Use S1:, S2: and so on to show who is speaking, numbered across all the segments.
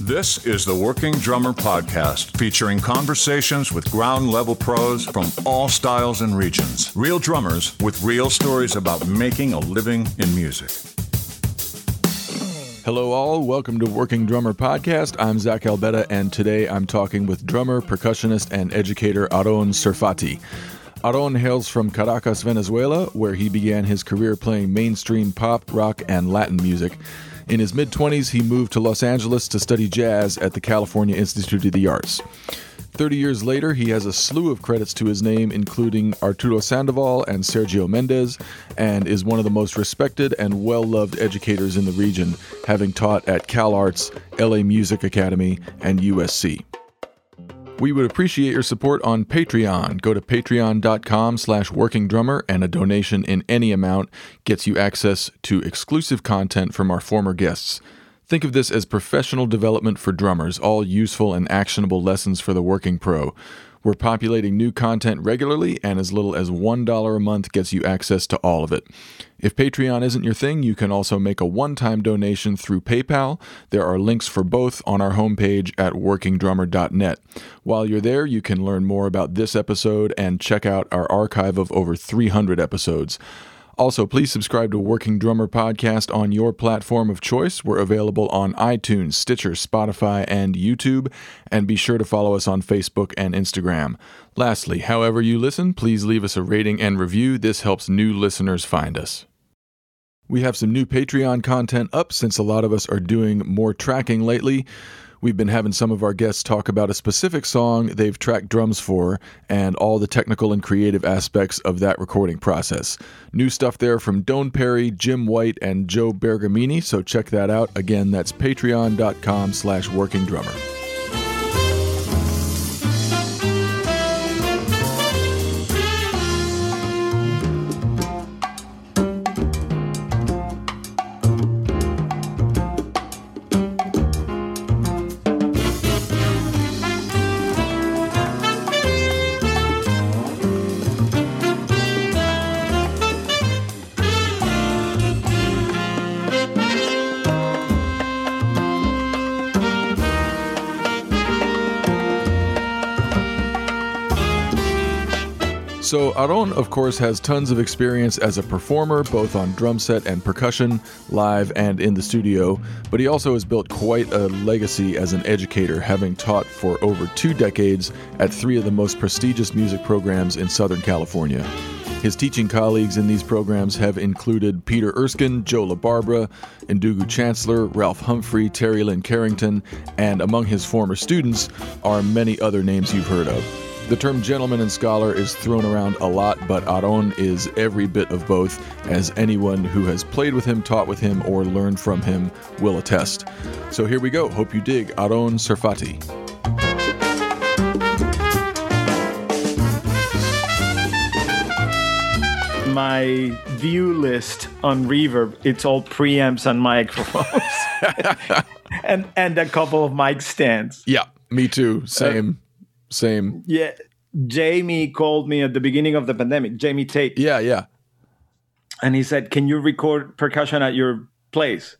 S1: This is the Working Drummer Podcast, featuring conversations with ground level pros from all styles and regions. Real drummers with real stories about making a living in music.
S2: Hello, all. Welcome to Working Drummer Podcast. I'm Zach Alvetta, and today I'm talking with drummer, percussionist, and educator Aaron Serfaty. Aaron hails from Caracas, Venezuela, where he began his career playing mainstream pop, rock, and Latin music. In his mid 20s, he moved to Los Angeles to study jazz at the California Institute of the Arts. 30 years later, he has a slew of credits to his name, including Arturo Sandoval and Sergio Mendes, and is one of the most respected and well loved educators in the region, having taught at Cal Arts, LA Music Academy, and USC. We would appreciate your support on Patreon. Go to patreon.com slash workingdrummer and a donation in any amount gets you access to exclusive content from our former guests. Think of this as professional development for drummers, all useful and actionable lessons for the working pro. We're populating new content regularly, and as little as $1 a month gets you access to all of it. If Patreon isn't your thing, you can also make a one time donation through PayPal. There are links for both on our homepage at workingdrummer.net. While you're there, you can learn more about this episode and check out our archive of over 300 episodes. Also, please subscribe to Working Drummer Podcast on your platform of choice. We're available on iTunes, Stitcher, Spotify, and YouTube. And be sure to follow us on Facebook and Instagram. Lastly, however you listen, please leave us a rating and review. This helps new listeners find us. We have some new Patreon content up since a lot of us are doing more tracking lately. We've been having some of our guests talk about a specific song they've tracked drums for and all the technical and creative aspects of that recording process. New stuff there from Doane Perry, Jim White, and Joe Bergamini, so check that out. Again, that's patreon.com slash workingdrummer. So, Aaron, of course, has tons of experience as a performer, both on drum set and percussion, live and in the studio, but he also has built quite a legacy as an educator, having taught for over two decades at three of the most prestigious music programs in Southern California. His teaching colleagues in these programs have included Peter Erskine, Joe LaBarbera, Ndugu Chancellor, Ralph Humphrey, Terri Lyne Carrington, and among his former students are many other names you've heard of. The term gentleman and scholar is thrown around a lot, but Aaron is every bit of both, as anyone who has played with him, taught with him, or learned from him will attest. So here we go. Hope you dig Aaron Serfaty.
S3: my view list on Reverb, it's all preamps and microphones, and and a couple of mic stands.
S2: Yeah, me too. Same. Same.
S3: Yeah. Jamie called me at the beginning of the pandemic, Jamie Tate.
S2: Yeah, yeah.
S3: And he said, Can you record percussion at your place?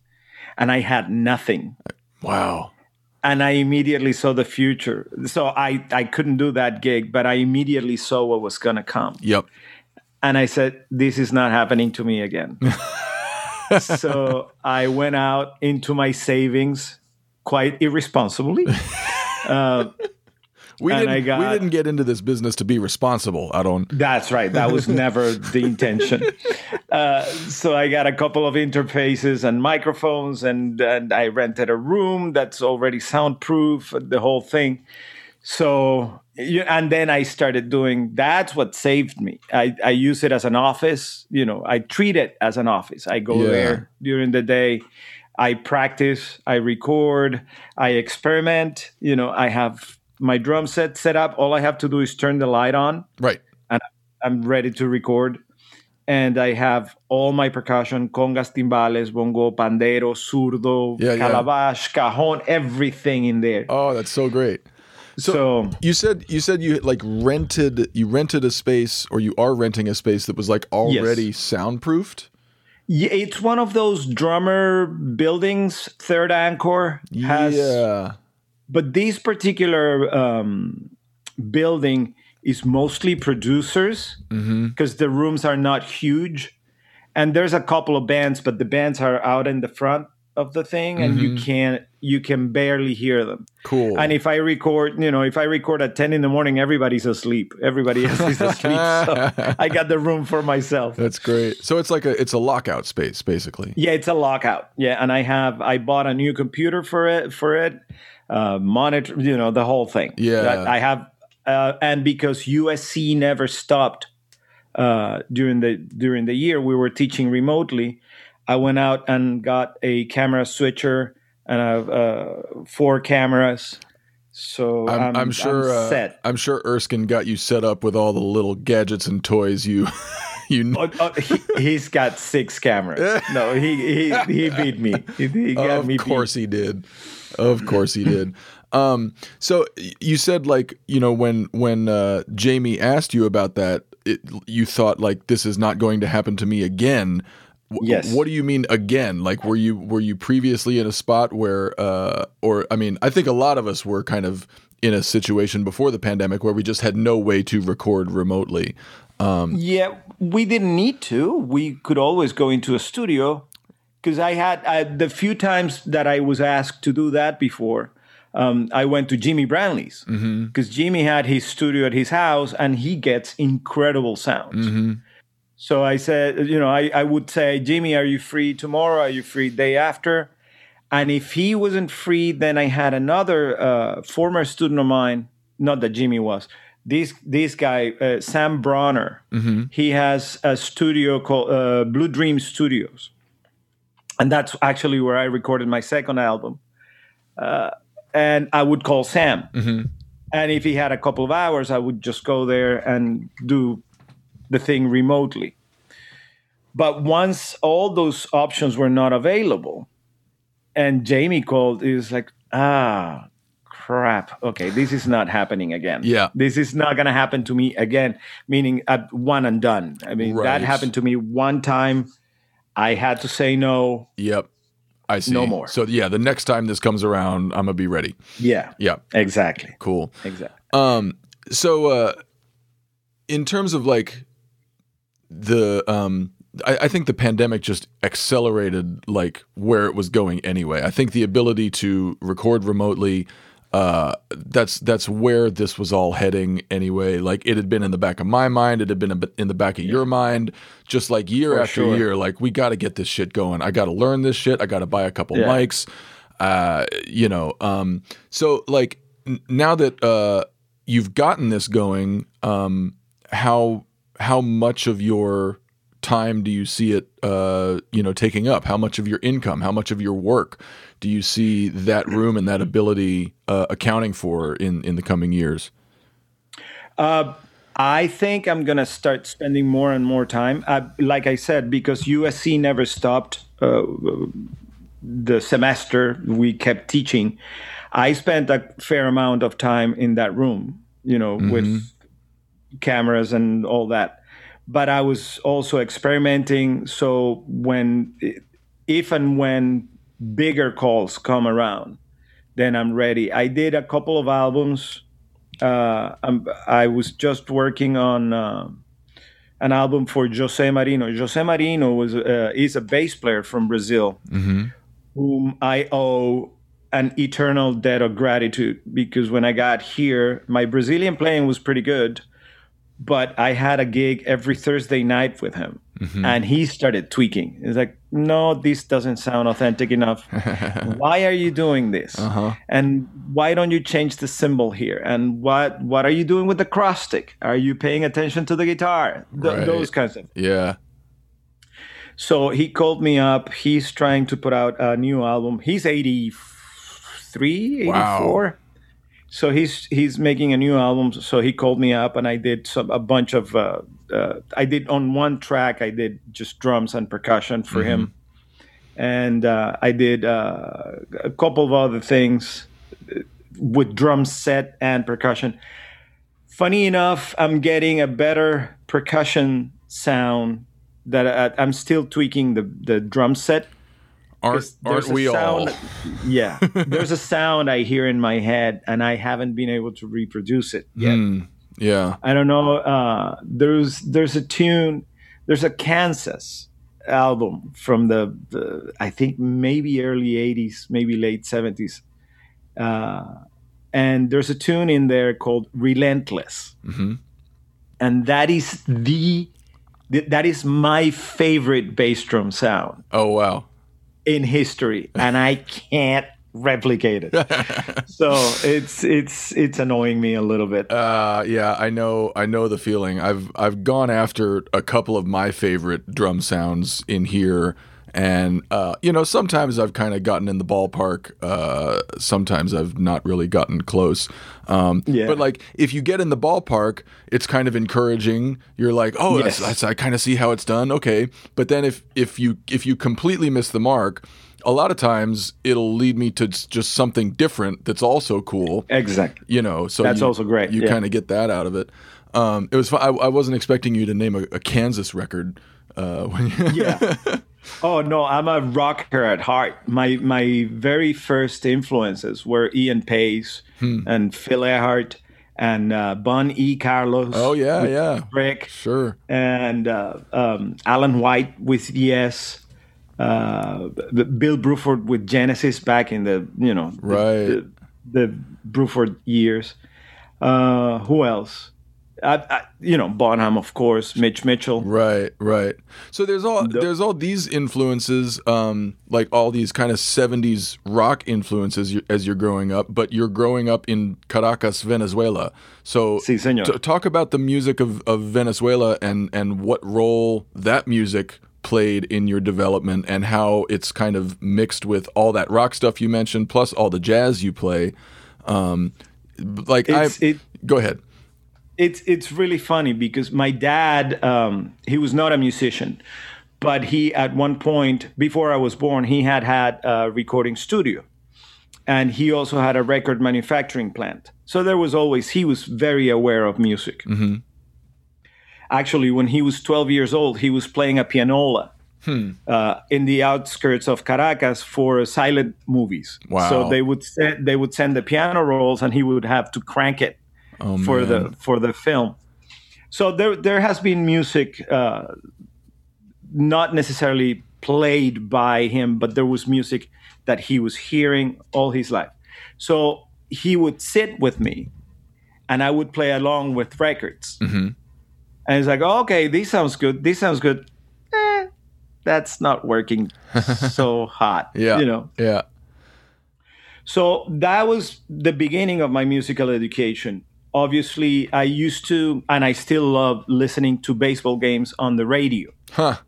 S3: And I had nothing.
S2: Wow.
S3: And I immediately saw the future. So I, I couldn't do that gig, but I immediately saw what was going to come.
S2: Yep.
S3: And I said, This is not happening to me again. so I went out into my savings quite irresponsibly. Uh,
S2: we didn't, got, we didn't get into this business to be responsible. I don't.
S3: That's right. That was never the intention. Uh, so I got a couple of interfaces and microphones, and, and I rented a room that's already soundproof, the whole thing. So, and then I started doing that's what saved me. I, I use it as an office. You know, I treat it as an office. I go yeah. there during the day. I practice, I record, I experiment. You know, I have my drum set set up. All I have to do is turn the light on.
S2: Right.
S3: And I'm ready to record. And I have all my percussion, congas, timbales, bongo, pandero, surdo, yeah, calabash, yeah. cajon, everything in there.
S2: Oh, that's so great. So, so, you said you said you like rented you rented a space or you are renting a space that was like already yes. soundproofed?
S3: Yeah, it's one of those drummer buildings. Third Encore has,
S2: yeah.
S3: But this particular um, building is mostly producers because the rooms are not huge, and there's a couple of bands, but the bands are out in the front of the thing, and you can't you can barely hear them.
S2: Cool.
S3: And if I record, you know, if I record at 10 in the morning, everybody's asleep. Everybody else is asleep. So I got the room for myself.
S2: That's great. So it's like a it's a lockout space basically.
S3: Yeah, it's a lockout. Yeah, and I have I bought a new computer for it for it, uh, monitor, you know, the whole thing.
S2: Yeah.
S3: That I have, uh, and because USC never stopped uh, during the during the year we were teaching remotely, I went out and got a camera switcher and uh, four cameras. So
S2: I'm,
S3: I'm,
S2: I'm sure
S3: I'm
S2: uh. I'm sure Erskine got you set up with all the little gadgets and toys you you
S3: Oh, oh, he, has got six cameras. No, he he, he beat me. He, he got
S2: of
S3: me. beat.
S2: course he did. Of course he did. Um, so you said like you know when when uh, Jamie asked you about that, it, you thought like this is not going to happen to me again. W-
S3: Yes.
S2: What do you mean again? Like were you were you previously in a spot where uh, or I mean I think a lot of us were kind of in a situation before the pandemic where we just had no way to record remotely.
S3: Yeah, we didn't need to. We could always go into a studio because I had I, the few times that I was asked to do that before. Um, I went to Jimmy Brownlee's because Jimmy had his studio at his house and he gets incredible sounds. So I said, you know, I, I would say, Jimmy, are you free tomorrow? Are you free day after? And if he wasn't free, then I had another uh, former student of mine, not that Jimmy was. This this guy, uh, Sam Bronner, he has a studio called uh, Blue Dream Studios, and that's actually where I recorded my second album. Uh, and I would call Sam, and if he had a couple of hours, I would just go there and do the thing remotely. But once all those options were not available, and Jamie called, he was like, ah, crap. Okay, this is not happening again.
S2: Yeah.
S3: This is not going to happen to me again, meaning at one and done. I mean,
S2: Right.
S3: that happened to me one time. I had to say no.
S2: Yep. I see.
S3: No more.
S2: So yeah, the next time this comes around, I'm gonna be ready.
S3: Yeah,
S2: Yeah.
S3: exactly.
S2: Cool.
S3: Exactly.
S2: Um, so uh, in terms of like the um, I, I think the pandemic just accelerated like where it was going anyway. I think the ability to record remotely. Uh, that's that's where this was all heading anyway. Like it had been in the back of my mind, it had been in the back of your mind, just like year
S3: For
S2: after
S3: sure.
S2: year. Like we got to get this shit going. I got to learn this shit. I got to buy a couple
S3: Yeah.
S2: mics. Uh, you know, um, so like n- now that uh, you've gotten this going, um, how how much of your time do you see it, uh, you know, taking up? How much of your income? How much of your work do you see that room and that ability uh, accounting for in in the coming years?
S3: Uh, I think I'm gonna start spending more and more time. Uh, like I said, because USC never stopped uh, the semester, we kept teaching. I spent a fair amount of time in that room, you know, with cameras and all that. But I was also experimenting. So when, if and when bigger calls come around, then I'm ready. I did a couple of albums uh, I'm, I was just working on uh, an album for Jose Marino. Jose Marino was uh, is a bass player from Brazil, whom I owe an eternal debt of gratitude because when I got here, my Brazilian playing was pretty good, but I had a gig every Thursday night with him, mm-hmm. and he started tweaking. He's like, "No, this doesn't sound authentic enough. why are you doing this? Uh-huh. And why don't you change the cymbal here? And what what are you doing with the cross stick? Are you paying attention to the guitar? Th-
S2: Right.
S3: Those kinds of."
S2: Yeah,
S3: So he called me up. He's trying to put out a new album. He's 83, 84.
S2: Wow.
S3: So he's he's making a new album. So he called me up and I did some a bunch of uh, uh, I did on one track I did just drums and percussion for him. And uh, I did uh, a couple of other things uh, with drum set and percussion. Funny enough, I'm getting a better percussion sound that I, I'm still tweaking the the drum set.
S2: Aren't, aren't we all?
S3: sound- Yeah, there's a sound I hear in my head, and I haven't been able to reproduce it yet.
S2: Hmm, yeah.
S3: I don't know. Uh, there's there's a tune. There's a Kansas album from the, the I think maybe early '80s, maybe late '70s, uh, and there's a tune in there called "Relentless,"
S2: Mhm.
S3: and that is the that is my favorite bass drum sound
S2: Oh wow.
S3: In history, and I can't replicate it. so it's it's it's annoying me a little bit.
S2: Uh, yeah, I know. I know the feeling. I've I've gone after a couple of my favorite drum sounds in here, and uh, you know, sometimes I've kind of gotten in the ballpark. Uh, sometimes I've not really gotten close. Um,
S3: Yeah.
S2: But like, if you get in the ballpark, it's kind of encouraging. You're like, oh,
S3: Yes.
S2: that's, I kind of see how it's done. Okay, but then if if you if you completely miss the mark. A lot of times it'll lead me to just something different that's also cool
S3: Exactly.
S2: you know so
S3: That's
S2: you-
S3: also great,
S2: you
S3: yeah.
S2: kind of get that out of it um, it was. I, I wasn't expecting you to name a, a kansas record uh, when you,
S3: yeah. Oh no, I'm a rocker at heart. My my very first influences were Ian Paice
S2: Hmm.
S3: and Phil Ehart and uh, Bun E. Carlos.
S2: oh yeah yeah
S3: Rick
S2: sure
S3: and uh, um, Alan White with Yes. Uh, Bill Bruford with Genesis back in the you know the-
S2: Right.
S3: the, the Bruford years. Uh, who else? I, I, you know Bonham, of course. Mitch Mitchell.
S2: right right so there's all there's all these influences um, like all these kind of 70s rock influences as you're growing up but you're growing up in caracas venezuela so
S3: Sí,
S2: t- talk about the music of, of venezuela and and what role that music played in your development and how it's kind of mixed with all that rock stuff you mentioned plus all the jazz you play um like i
S3: it-
S2: go ahead
S3: it's it's really funny because my dad um, he was not a musician but he at one point before i was born he had had a recording studio. And he also had a record manufacturing plant. So there was always he was very aware of music. Actually when he was 12 years old he was playing a pianola uh, in the outskirts of Caracas for silent movies.
S2: Wow.
S3: So they would send they would send the piano rolls, and he would have to crank it
S2: oh,
S3: for the for the film. So there there has been music, uh, not necessarily played by him, but there was music that he was hearing all his life. So he would sit with me, and I would play along with records.
S2: Mhm.
S3: And he's like, oh, okay, this sounds good. This sounds good. Eh, that's not working so hot.
S2: yeah
S3: you know.
S2: yeah
S3: So that was the beginning of my musical education. Obviously, I used to, and I still love listening to baseball games on the radio
S2: huh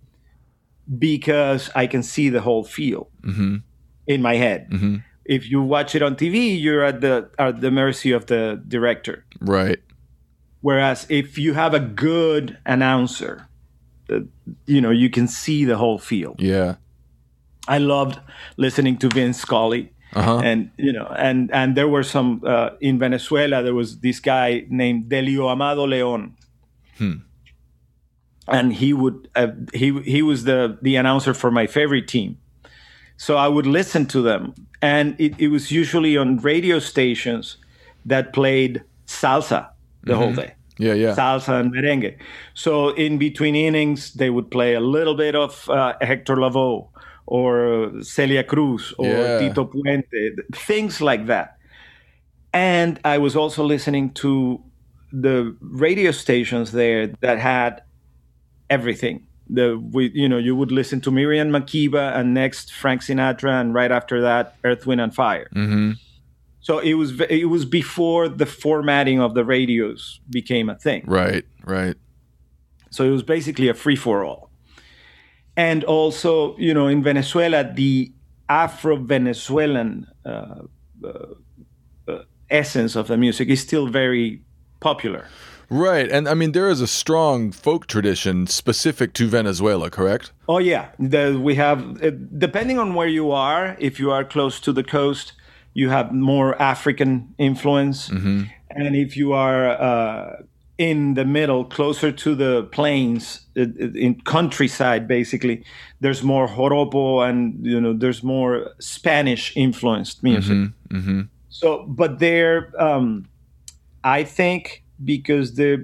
S3: because I can see the whole field mm-hmm. in my head. Mm-hmm. If you watch it on TV, you're at the at the mercy of the director.
S2: right
S3: Whereas if you have a good announcer, you know you can see the whole field.
S2: yeah
S3: I loved listening to Vince Scully.
S2: Uh-huh.
S3: And you know and and there were some uh, in venezuela there was this guy named delio amado leon. And he would uh, he he was the the announcer for my favorite team. So i would listen to them. And it, it was usually on radio stations that played salsa the whole day.
S2: Yeah yeah.
S3: Salsa and merengue. So in between innings, they would play a little bit of uh, Hector Lavoe or Celia Cruz or
S2: Yeah.
S3: Tito Puente, things like that. And I was also listening to the radio stations there that had everything. The we, you know, you would listen to Miriam Makeba and next Frank Sinatra, and right after that, Earth, Wind and Fire.
S2: mm-hmm
S3: So it was it was before the formatting of the radios became a thing.
S2: right right
S3: So it was basically a free for all. And also, you know, in Venezuela, the Afro Venezuelan uh, uh, uh, essence of the music is still very popular.
S2: Right. And I mean, there is a strong folk tradition specific to Venezuela, correct?
S3: Oh yeah, the, we have uh, depending on where you are. If you are close to the coast, you have more African influence, and if you are uh, in the middle, closer to the plains, uh, in countryside, basically, there's more joropo and you know there's more Spanish influenced music.
S2: Mm-hmm, mm-hmm.
S3: So, but they're, um, I think, because they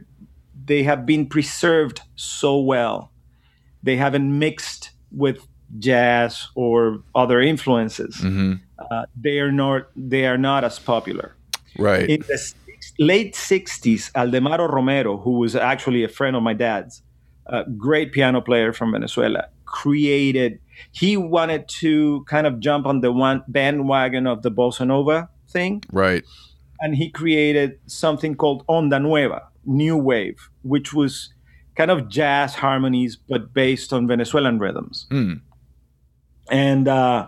S3: they have been preserved so well, they haven't mixed with jazz or other influences.
S2: Mm-hmm.
S3: Uh, they are not they are not as popular.
S2: Right.
S3: In the late 60s, Aldemaro Romero, who was actually a friend of my dad's, a great piano player from Venezuela, created, he wanted to kind of jump on the one bandwagon of the bossa nova thing.
S2: Right.
S3: And he created something called Onda Nueva, New Wave, which was kind of jazz harmonies, but based on Venezuelan rhythms.
S2: Mm
S3: and uh,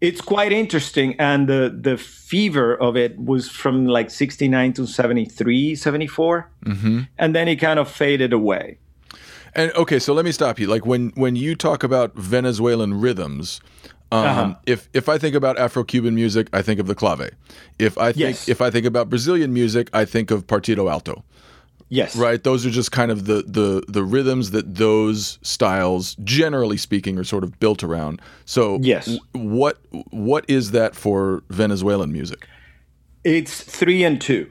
S3: it's quite interesting and the the fever of it was from like 69 to 73 74
S2: mm-hmm.
S3: and then it kind of faded away
S2: and okay so let me stop you like when when you talk about venezuelan rhythms um,
S3: Uh-huh.
S2: if if I think about Afro-Cuban music, I think of the clave. If I think
S3: Yes.
S2: if I think about Brazilian music, I think of partido alto.
S3: Yes
S2: Right? Those are just kind of the the the rhythms that those styles, generally speaking, are sort of built around. So
S3: Yes.
S2: w- what what is that for Venezuelan music?
S3: it's three and two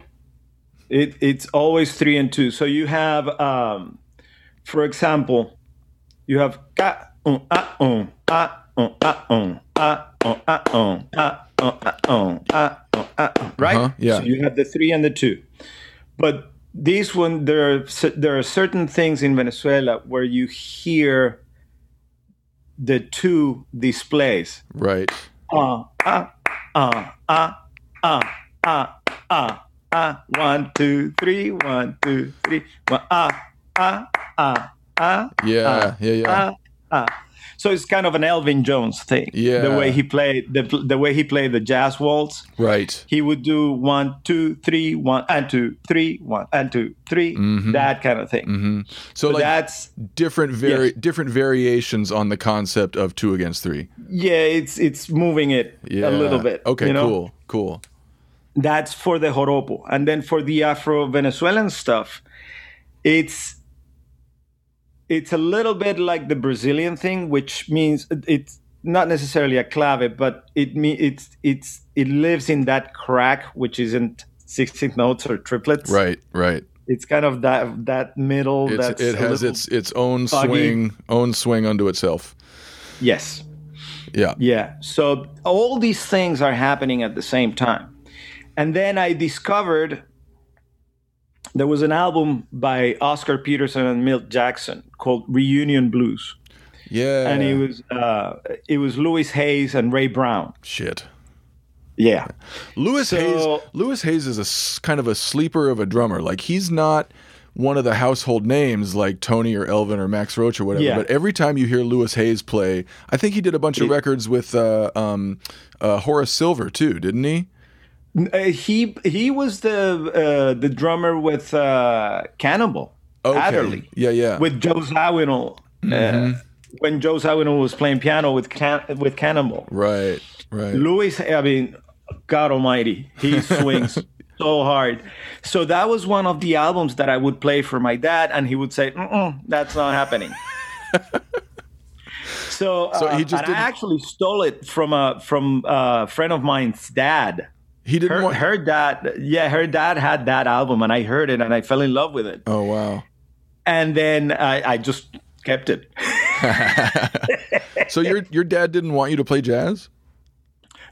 S3: it, it's always three and two so you have um, for example you have ka un ah un ah un ah un ah un ah un ah un ah un ah un un, right
S2: Uh-huh, yeah.
S3: so you have the three and the two but these one there are there are certain things in Venezuela where you hear the two displays.
S2: Right.
S3: Ah ah ah ah ah ah ah ah. One two three. One two three. Ah ah ah ah.
S2: Yeah
S3: ah,
S2: yeah yeah.
S3: Ah, ah. So it's kind of an Elvin Jones thing.
S2: Yeah.
S3: The way he played the the way he played the jazz waltz.
S2: Right.
S3: He would do one, two, three, one, and two, three, one, and two, three, that kind of thing.
S2: Mm-hmm. So
S3: So
S2: like
S3: that's
S2: different vari-
S3: Yes.
S2: different variations on the concept of two against three.
S3: yeah, it's it's moving it
S2: Yeah.
S3: a little bit.
S2: Okay,
S3: you know?
S2: cool, cool.
S3: that's for the joropo and then for the afro venezuelan stuff it's it's a little bit like the brazilian thing which means it's not necessarily a clave but it me it's it's it lives in that crack which isn't 16th notes or triplets
S2: Right, right.
S3: it's kind of that that middle
S2: it has its its own
S3: foggy.
S2: swing, own swing unto itself.
S3: yes
S2: Yeah.
S3: Yeah. So all these things are happening at the same time. And then I discovered there was an album by Oscar Peterson and Milt Jackson called Reunion Blues.
S2: Yeah.
S3: And it was uh, it was Louis Hayes and Ray Brown.
S2: shit.
S3: Yeah.
S2: Louis
S3: So-
S2: Hayes. Louis Hayes is a kind of a sleeper of a drummer. Like he's not one of the household names like Tony or Elvin or Max Roach or whatever.
S3: Yeah.
S2: But every time you hear Louis Hayes play, I think he did a bunch of records with uh, um, uh, Horace Silver too, didn't he?
S3: Uh, he he was the uh, the drummer with uh, Cannonball
S2: Okay.
S3: Adderley
S2: Yeah, yeah.
S3: with Joe Zawinul. Uh, when Joe Zawinul was playing piano with can- with Cannonball.
S2: right, right.
S3: Louis, I mean, God Almighty, he swings so hard. So that was one of the albums that I would play for my dad, and he would say, Mm-mm, "That's not happening." so,
S2: So
S3: uh,
S2: he just
S3: and I actually stole it from a from a friend of mine's dad.
S2: He didn't
S3: heard,
S2: want.
S3: her dad, yeah, her dad had that album, and I heard it, and I fell in love with it.
S2: oh wow.
S3: And then I, I just kept it.
S2: So your your dad didn't want you to play jazz?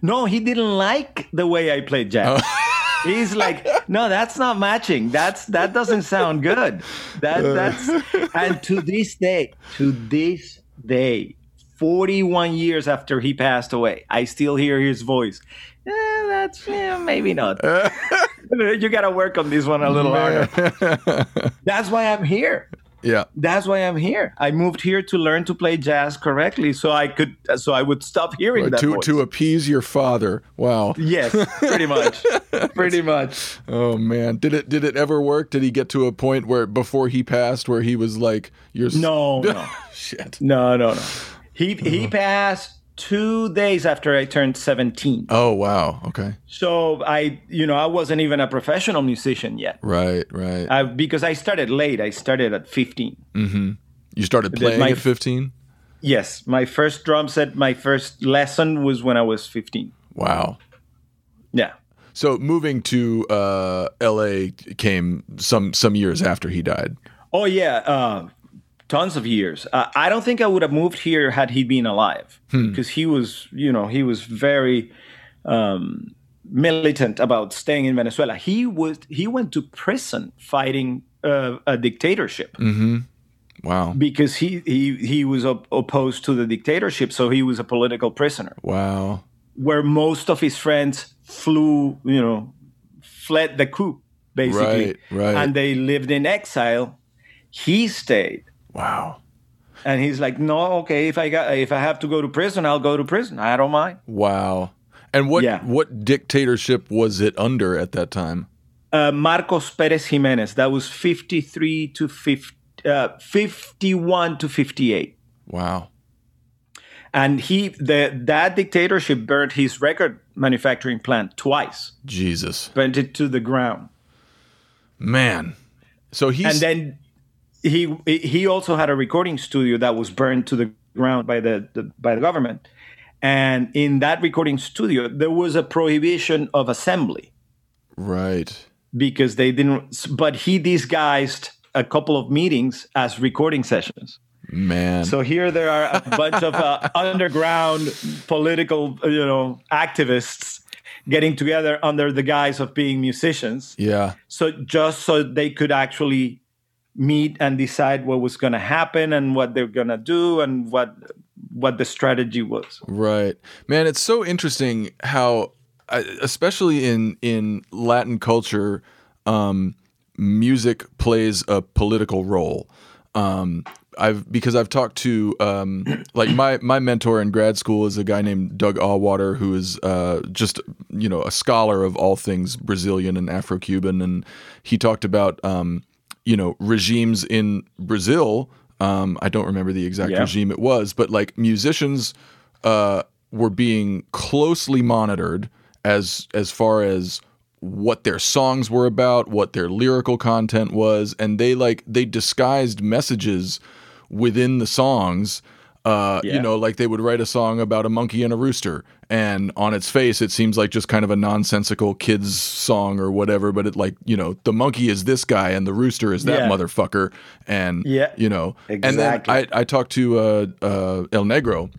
S3: No, he didn't like the way I played jazz. Oh. He's like, no, that's not matching. That's that doesn't sound good. That uh. that's and to this day, to this day, 41 years after he passed away, I still hear his voice. Eh, that's eh, maybe not. you gotta work on this one a little harder. That's why I'm here.
S2: Yeah.
S3: That's why I'm here. I moved here to learn to play jazz correctly, so I could, so I would stop hearing that
S2: to
S3: voice.
S2: to appease your father. Wow.
S3: Yes, pretty much. pretty much.
S2: Oh man, did it did it ever work? Did he get to a point where before he passed where he was like, "You're
S3: No, no,
S2: shit."
S3: no, no, no. He he passed two days after I turned 17.
S2: Oh wow. Okay.
S3: So I, you know, I wasn't even a professional musician yet.
S2: Right. Right.
S3: I, because I started late. I started at 15. Mm-hmm.
S2: you started playing
S3: my-
S2: at 15.
S3: Yes, my first drum set, my first lesson was when I was 15.
S2: Wow.
S3: Yeah.
S2: So moving to uh, L.A. came some some years after he died.
S3: Oh yeah, uh, tons of years. Uh, I don't think I would have moved here had he been alive, because he was, you know, he was very um, militant about staying in Venezuela. He was he went to prison fighting uh, a dictatorship
S2: Wow.
S3: because he he he was op- opposed to the dictatorship, so he was a political prisoner.
S2: Wow.
S3: Where most of his friends flew, you know, fled the coup basically,
S2: Right, right.
S3: and they lived in exile. He stayed.
S2: Wow.
S3: And he's like, no, okay, if I got if I have to go to prison, I'll go to prison. I don't mind.
S2: Wow. And what
S3: Yeah.
S2: what dictatorship was it under at that time?
S3: Uh, Marcos Perez Jimenez, that was 53 to 50, uh, 51 to 58.
S2: Wow.
S3: And he the that dictatorship burned his record manufacturing plant twice,
S2: Jesus.
S3: burnt it to the ground.
S2: Man. So he's
S3: And then he he also had a recording studio that was burned to the ground by the, the by the government. And in that recording studio, there was a prohibition of assembly.
S2: right.
S3: because they didn't but he disguised a couple of meetings as recording sessions
S2: Man.
S3: so here there are a bunch of uh, underground political you know activists getting together under the guise of being musicians
S2: yeah.
S3: so just so they could actually meet and decide what was going to happen and what they're going to do and what what the strategy was
S2: Right, man. It's so interesting how, especially in in Latin culture, um, music plays a political role. Um, I've because I've talked to um, like my my mentor in grad school is a guy named Doug Allwater who is uh, just you know a scholar of all things Brazilian and Afro-Cuban, and he talked about um, you know regimes in Brazil. Um, I don't remember the exact
S3: Yeah.
S2: regime it was, but like musicians uh, were being closely monitored as as far as what their songs were about, what their lyrical content was, and they like they disguised messages within the songs. Uh, You know, like they would write a song about a monkey and a rooster, and on its face, it seems like just kind of a nonsensical kids song or whatever. But it like you know, the monkey is this guy, and the rooster is that
S3: Yeah.
S2: motherfucker, and
S3: Yeah.
S2: you know, and then I I talked to uh, uh, El Negro,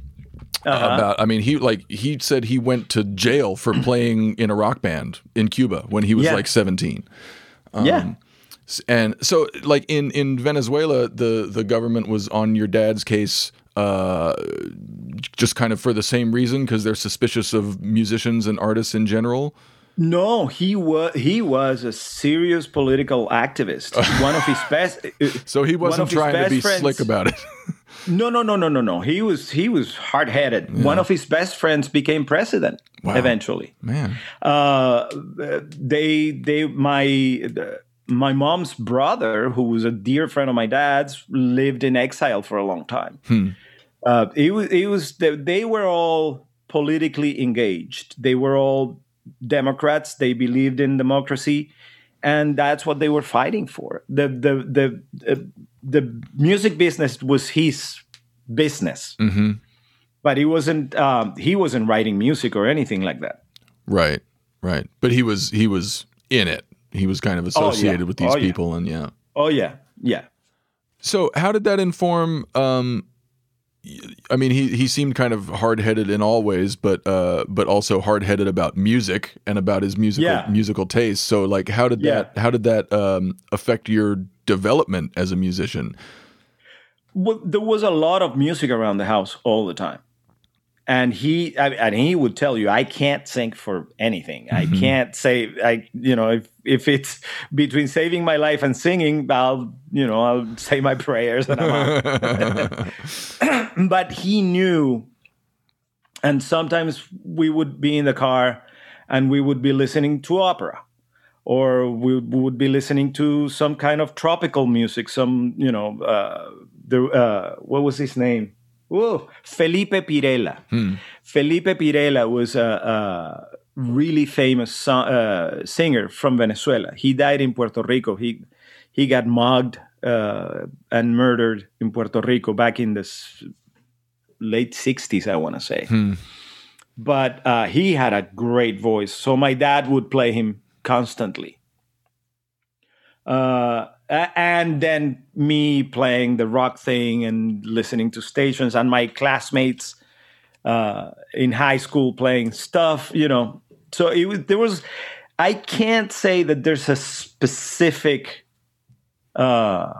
S3: Uh-huh.
S2: about I mean he like he said he went to jail for playing in a rock band in Cuba when he was
S3: Yeah.
S2: like 17
S3: yeah
S2: and so like in in Venezuela the the government was on your dad's case uh just kind of for the same reason because they're suspicious of musicians and artists in general
S3: No, he was he was a serious political activist. One of his best.
S2: so he wasn't trying to be
S3: friends-
S2: slick about it
S3: No, no, no, no, no, no. He was he was hard headed. One of his best friends became president eventually.
S2: man
S3: Uh, they they my my mom's brother, who was a dear friend of my dad's, lived in exile for a long time. Uh, it was it was they, they were all politically engaged. They were all Democrats. They believed in democracy, and that's what they were fighting for. The the the uh, the music business was his business, but he wasn't um, he wasn't writing music or anything like that.
S2: right right but he was he was in it he was kind of associated with these
S3: Oh, yeah.
S2: people and yeah
S3: Oh yeah, yeah.
S2: So, how did that inform? Um, I mean, he he seemed kind of hard headed in all ways, but uh, but also hard headed about music and about his musical
S3: Yeah.
S2: musical taste. So, like, how did
S3: Yeah.
S2: that how did that um, affect your development as a musician?
S3: Well, there was a lot of music around the house all the time, and he I, and he would tell you, "I can't sing for anything. I can't say I you know if if it's between saving my life and singing, I'll you know I'll say my prayers and I'm out." but he knew, and sometimes we would be in the car, and we would be listening to opera or we would be listening to some kind of tropical music some you know uh the uh what was his name Whoa, Felipe Pirela. Felipe Pirela was a, a really famous so- uh, singer from Venezuela. He died in Puerto Rico. He he got mugged uh, and murdered in Puerto Rico back in the s- late '60s, I want to say. But uh, he had a great voice, so my dad would play him constantly. Uh, a- and then me playing the rock thing and listening to stations, and my classmates uh, in high school playing stuff, you know. So it was, there was, I can't say that there's a specific uh,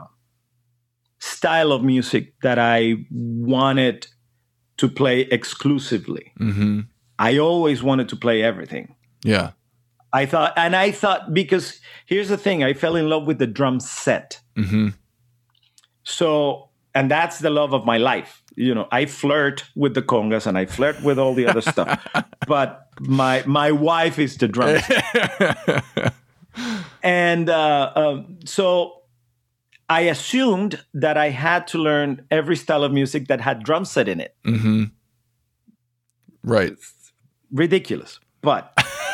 S3: style of music that I wanted to play exclusively.
S2: Mm-hmm.
S3: I always wanted to play everything.
S2: Yeah.
S3: I thought, and I thought, because here's the thing I fell in love with the drum set.
S2: Mm-hmm.
S3: So, and that's the love of my life. You know, I flirt with the congas and I flirt with all the other stuff, but my my wife is the drum. set. and uh, um, so I assumed that I had to learn every style of music that had drum set in it.
S2: Mm-hmm. Right.
S3: Ridiculous, but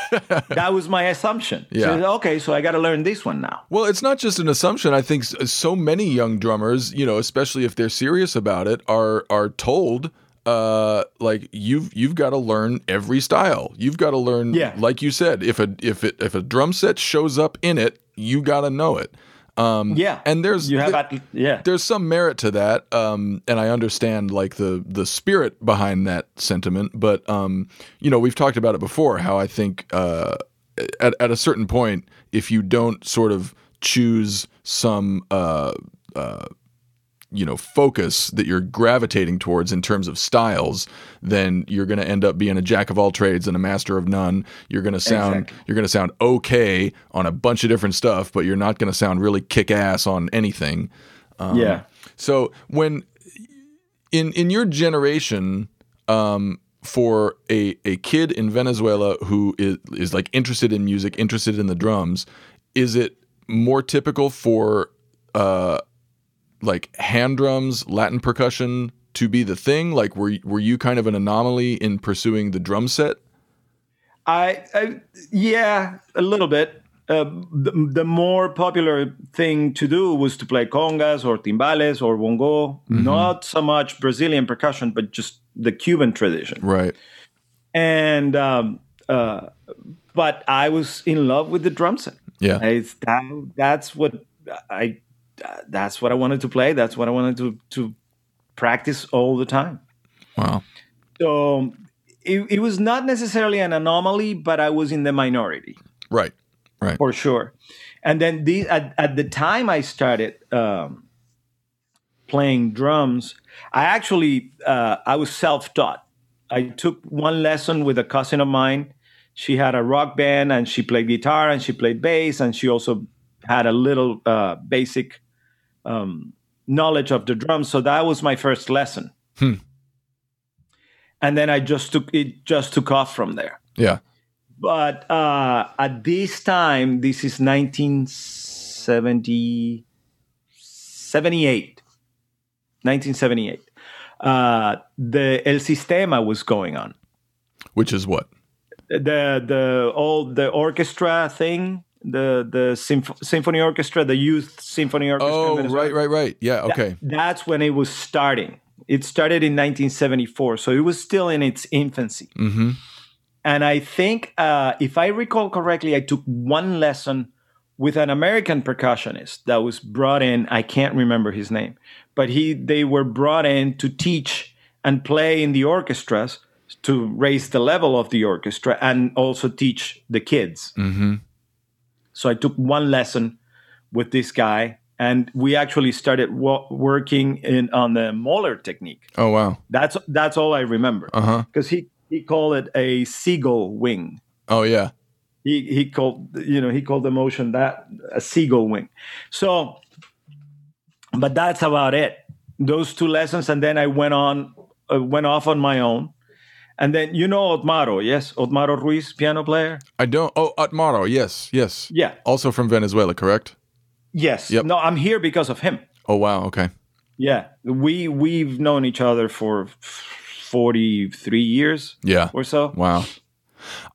S3: that was my assumption.
S2: Yeah.
S3: So, okay, so I got to learn this one now.
S2: Well, it's not just an assumption. I think so many young drummers, you know, especially if they're serious about it, are are told uh like you've you've got to learn every style. You've got to learn
S3: Yeah.
S2: like you said, if a if it if a drum set shows up in it, you got to know it. Um
S3: Yeah,
S2: and there's
S3: You have at, yeah.
S2: there's some merit to that um, and i understand like the the spirit behind that sentiment but um, you know we've talked about it before how i think uh, at, at a certain point if you don't sort of choose some uh, uh, you know focus that you're gravitating towards in terms of styles then you're going to end up being a jack of all trades and a master of none you're going to sound
S3: Exactly.
S2: you're going to sound okay on a bunch of different stuff but you're not going to sound really kick ass on anything
S3: yeah.
S2: so when in in your generation, um, for a a kid in Venezuela who is is like interested in music, interested in the drums, is it more typical for uh like hand drums, Latin percussion to be the thing? Like were were you kind of an anomaly in pursuing the drum set?
S3: I, I yeah, a little bit. Uh, the, the more popular thing to do was to play congas or timbales or bongo, not so much Brazilian percussion, but just the Cuban tradition.
S2: Right.
S3: And um, uh, but I was in love with the drum set.
S2: Yeah.
S3: I, that, that's what I. That's what I wanted to play. That's what I wanted to to practice all the time.
S2: Wow.
S3: So it, it was not necessarily an anomaly, but I was in the minority
S2: Right. Right.
S3: for sure. And then the, at, at the time I started um, playing drums, I actually uh, I was self taught. I took one lesson with a cousin of mine. She had a rock band and she played guitar and she played bass and she also had a little uh, basic um, knowledge of the drums. So that was my first lesson.
S2: Hmm.
S3: And then I just took it just took off from there.
S2: Yeah.
S3: But uh, at this time, this is 1970, 78, 1978. Uh, the El Sistema was going on.
S2: Which is what?
S3: The the all the orchestra thing, the the symph- symphony orchestra, the youth symphony orchestra.
S2: Oh, right, right, right. Yeah, okay.
S3: That's when it was starting. It started in 1974, so it was still in its infancy.
S2: Mm-hmm.
S3: And I think, uh, if I recall correctly, I took one lesson with an American percussionist that was brought in. I can't remember his name, but he they were brought in to teach and play in the orchestras to raise the level of the orchestra and also teach the kids.
S2: Mm-hmm.
S3: So I took one lesson with this guy, and we actually started wo- working in on the Moeller technique.
S2: Oh wow.
S3: That's that's all I remember
S2: Uh-huh.
S3: because he he called it a seagull wing.
S2: Oh yeah.
S3: He he called you know he called the motion that a seagull wing. So, but that's about it. Those two lessons, and then I went on uh, went off on my own. And then you know Otmaro, yes, Otmaro Ruiz, piano player.
S2: I don't. Oh, Otmaro. Yes, yes.
S3: Yeah,
S2: Also from Venezuela, correct?
S3: yes.
S2: Yep.
S3: No, I'm here because of him.
S2: Oh wow. Okay.
S3: Yeah, we we've known each other for forty three years.
S2: Yeah.
S3: or so.
S2: Wow.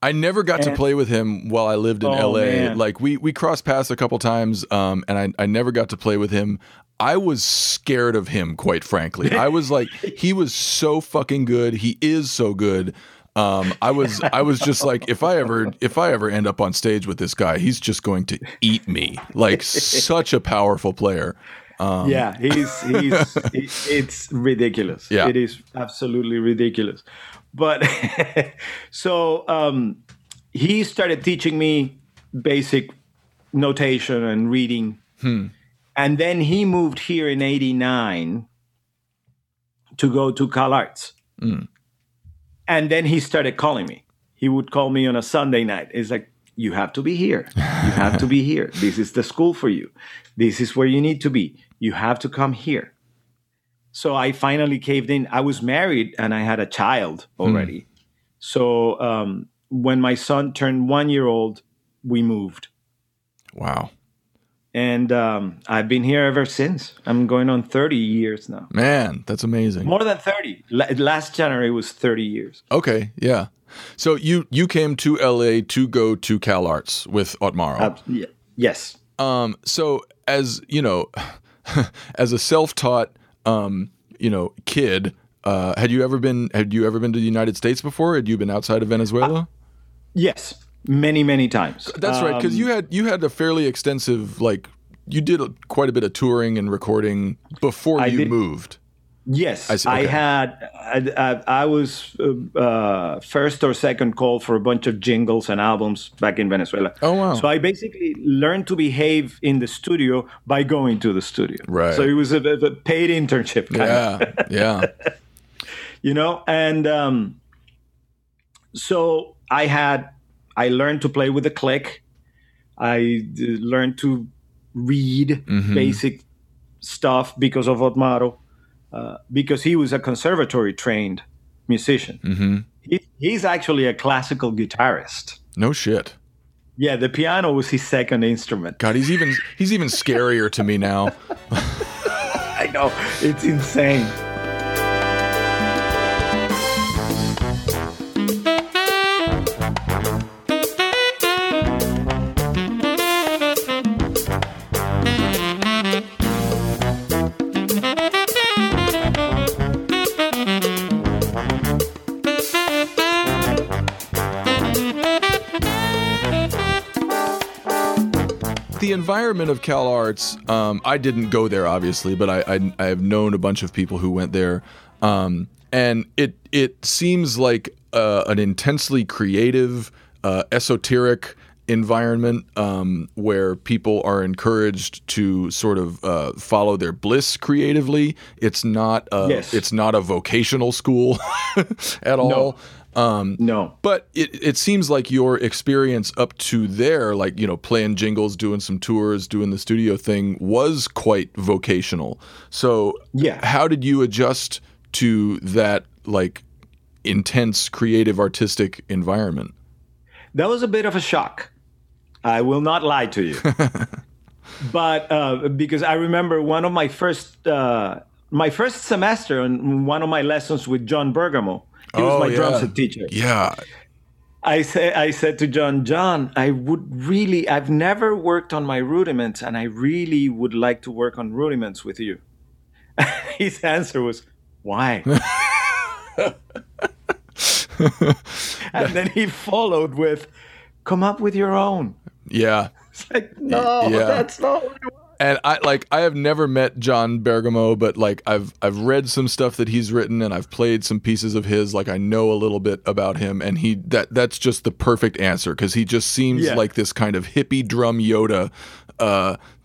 S2: I never got to play with him while I lived in
S3: Oh,
S2: LA.
S3: man.
S2: Like we we crossed paths a couple times, um, and I, I never got to play with him. I was scared of him, quite frankly. I was like, he was so fucking good. He is so good. Um, I was I was just like, if I ever if I ever end up on stage with this guy, he's just going to eat me. Like such a powerful player. Um,
S3: yeah, he's he's he- it's ridiculous.
S2: Yeah.
S3: it is absolutely ridiculous. But so um, he started teaching me basic notation and reading,
S2: Hmm.
S3: And then he moved here in '89 to go to Cal Arts,
S2: Hmm.
S3: and then he started calling me. He would call me on a Sunday night. It's like you have to be here. You have to be here. This is the school for you. This is where you need to be. You have to come here. So I finally caved in. I was married and I had a child already. So um, when my son turned one year old, we moved.
S2: Wow.
S3: And um, I've been here ever since. I'm going on 30 years now.
S2: Man, that's amazing.
S3: More than 30. La- last January was 30 years.
S2: Okay, yeah. So you you came to LA to go to Cal Arts with Otmaro.
S3: Uh, yeah. Yes.
S2: Um, so as you know, as a self-taught, um, you know, kid, uh, had you ever been had you ever been to the United States before? Had you been outside of Venezuela?
S3: Yes. Many, many times.
S2: That's right, because
S3: Um,
S2: you had you had a fairly extensive like you did a, quite a bit of touring and recording before
S3: I
S2: you
S3: did-
S2: moved.
S3: Yes,
S2: I see,
S3: I had. I, I, I was uh, uh, first or second call for a bunch of jingles and albums back in Venezuela.
S2: Oh, wow.
S3: So I basically learned to behave in the studio by going to the studio.
S2: Right.
S3: So it was a, a paid internship, kind of,
S2: Yeah, yeah.
S3: you know. And um, so I had. I learned to play with the click. I uh, learned to read
S2: Mm-hmm.
S3: basic stuff because of Otmaro, uh, because he was a conservatory trained musician.
S2: hmm
S3: He, he's actually a classical guitarist.
S2: No shit.
S3: Yeah, the piano was his second instrument.
S2: God, he's even he's even scarier to me now.
S3: I know, it's insane.
S2: Environment of Cal Arts, um, I didn't go there obviously, but I, I I have known a bunch of people who went there, um, and it it seems like uh, an intensely creative, uh, esoteric environment um, where people are encouraged to sort of uh, follow their bliss creatively. It's not a,
S3: Yes.
S2: it's not a vocational school at all. Um,
S3: No.
S2: but it, it seems like your experience up to there, like, you know, playing jingles, doing some tours, doing the studio thing, was quite vocational. So,
S3: Yeah.
S2: how did you adjust to that, like, intense, creative, artistic environment?
S3: That was a bit of a shock. I will not lie to you. but uh, because I remember one of my first uh, my first semester and one of my lessons with John Bergamo. He was my oh, drum set teacher.
S2: Oh, Yeah.
S3: I say I said to John, John, I would really I've never worked on my rudiments and I really would like to work on rudiments with you. His answer was, Why? and then he followed with, Come up with your own.
S2: Yeah.
S3: It's like, no,
S2: Yeah.
S3: that's not what I want."
S2: And I like I have never met John Bergamo, but like I've I've read some stuff that he's written and I've played some pieces of his. Like I know a little bit about him, and he that that's just the perfect answer because he just seems
S3: Yeah.
S2: like this kind of hippie drum Yoda. Uh,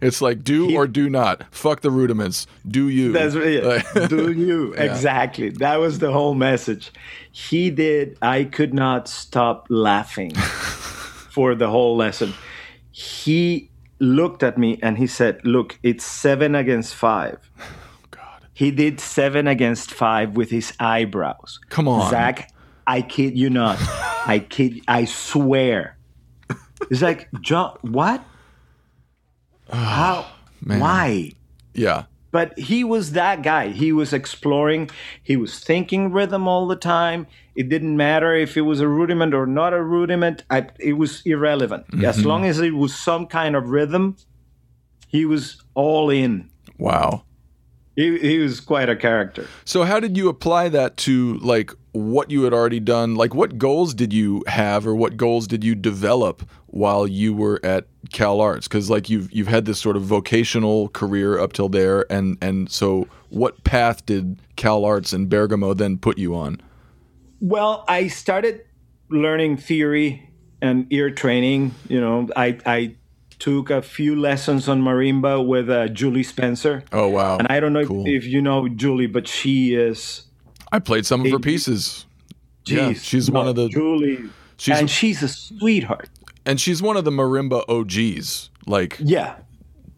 S2: it's like do or do not. Fuck the rudiments. Do you?
S3: That's.
S2: Like-
S3: Do you? Exactly. That was the whole message. He did. I could not stop laughing for the whole lesson. He looked at me and he said, Look, it's seven against five.
S2: Oh, God.
S3: He did seven against five with his eyebrows.
S2: Come on.
S3: Zach, I kid you not. I kid, I swear. It's like, John, what? How?
S2: man.
S3: Why?
S2: Yeah.
S3: But he was that guy. He was exploring, he was thinking rhythm all the time. It didn't matter if it was a rudiment or not a rudiment, I, it was irrelevant. Mm-hmm. As long as it was some kind of rhythm, he was all in.
S2: Wow.
S3: He, he was quite a character.
S2: So, how did you apply that to like what you had already done? Like, what goals did you have, or what goals did you develop while you were at Cal Arts? Because like you've you've had this sort of vocational career up till there, and and so what path did Cal Arts and Bergamo then put you on?
S3: Well, I started learning theory and ear training. You know, I I took a few lessons on marimba with uh, Julie Spencer.
S2: Oh wow!
S3: And I don't know cool. if, if, you know Julie, but she is.
S2: I played some of her pieces. Geez, yeah, she's one of the
S3: Julie, she's, and she's a sweetheart.
S2: And she's one of the marimba OGs. Like
S3: yeah,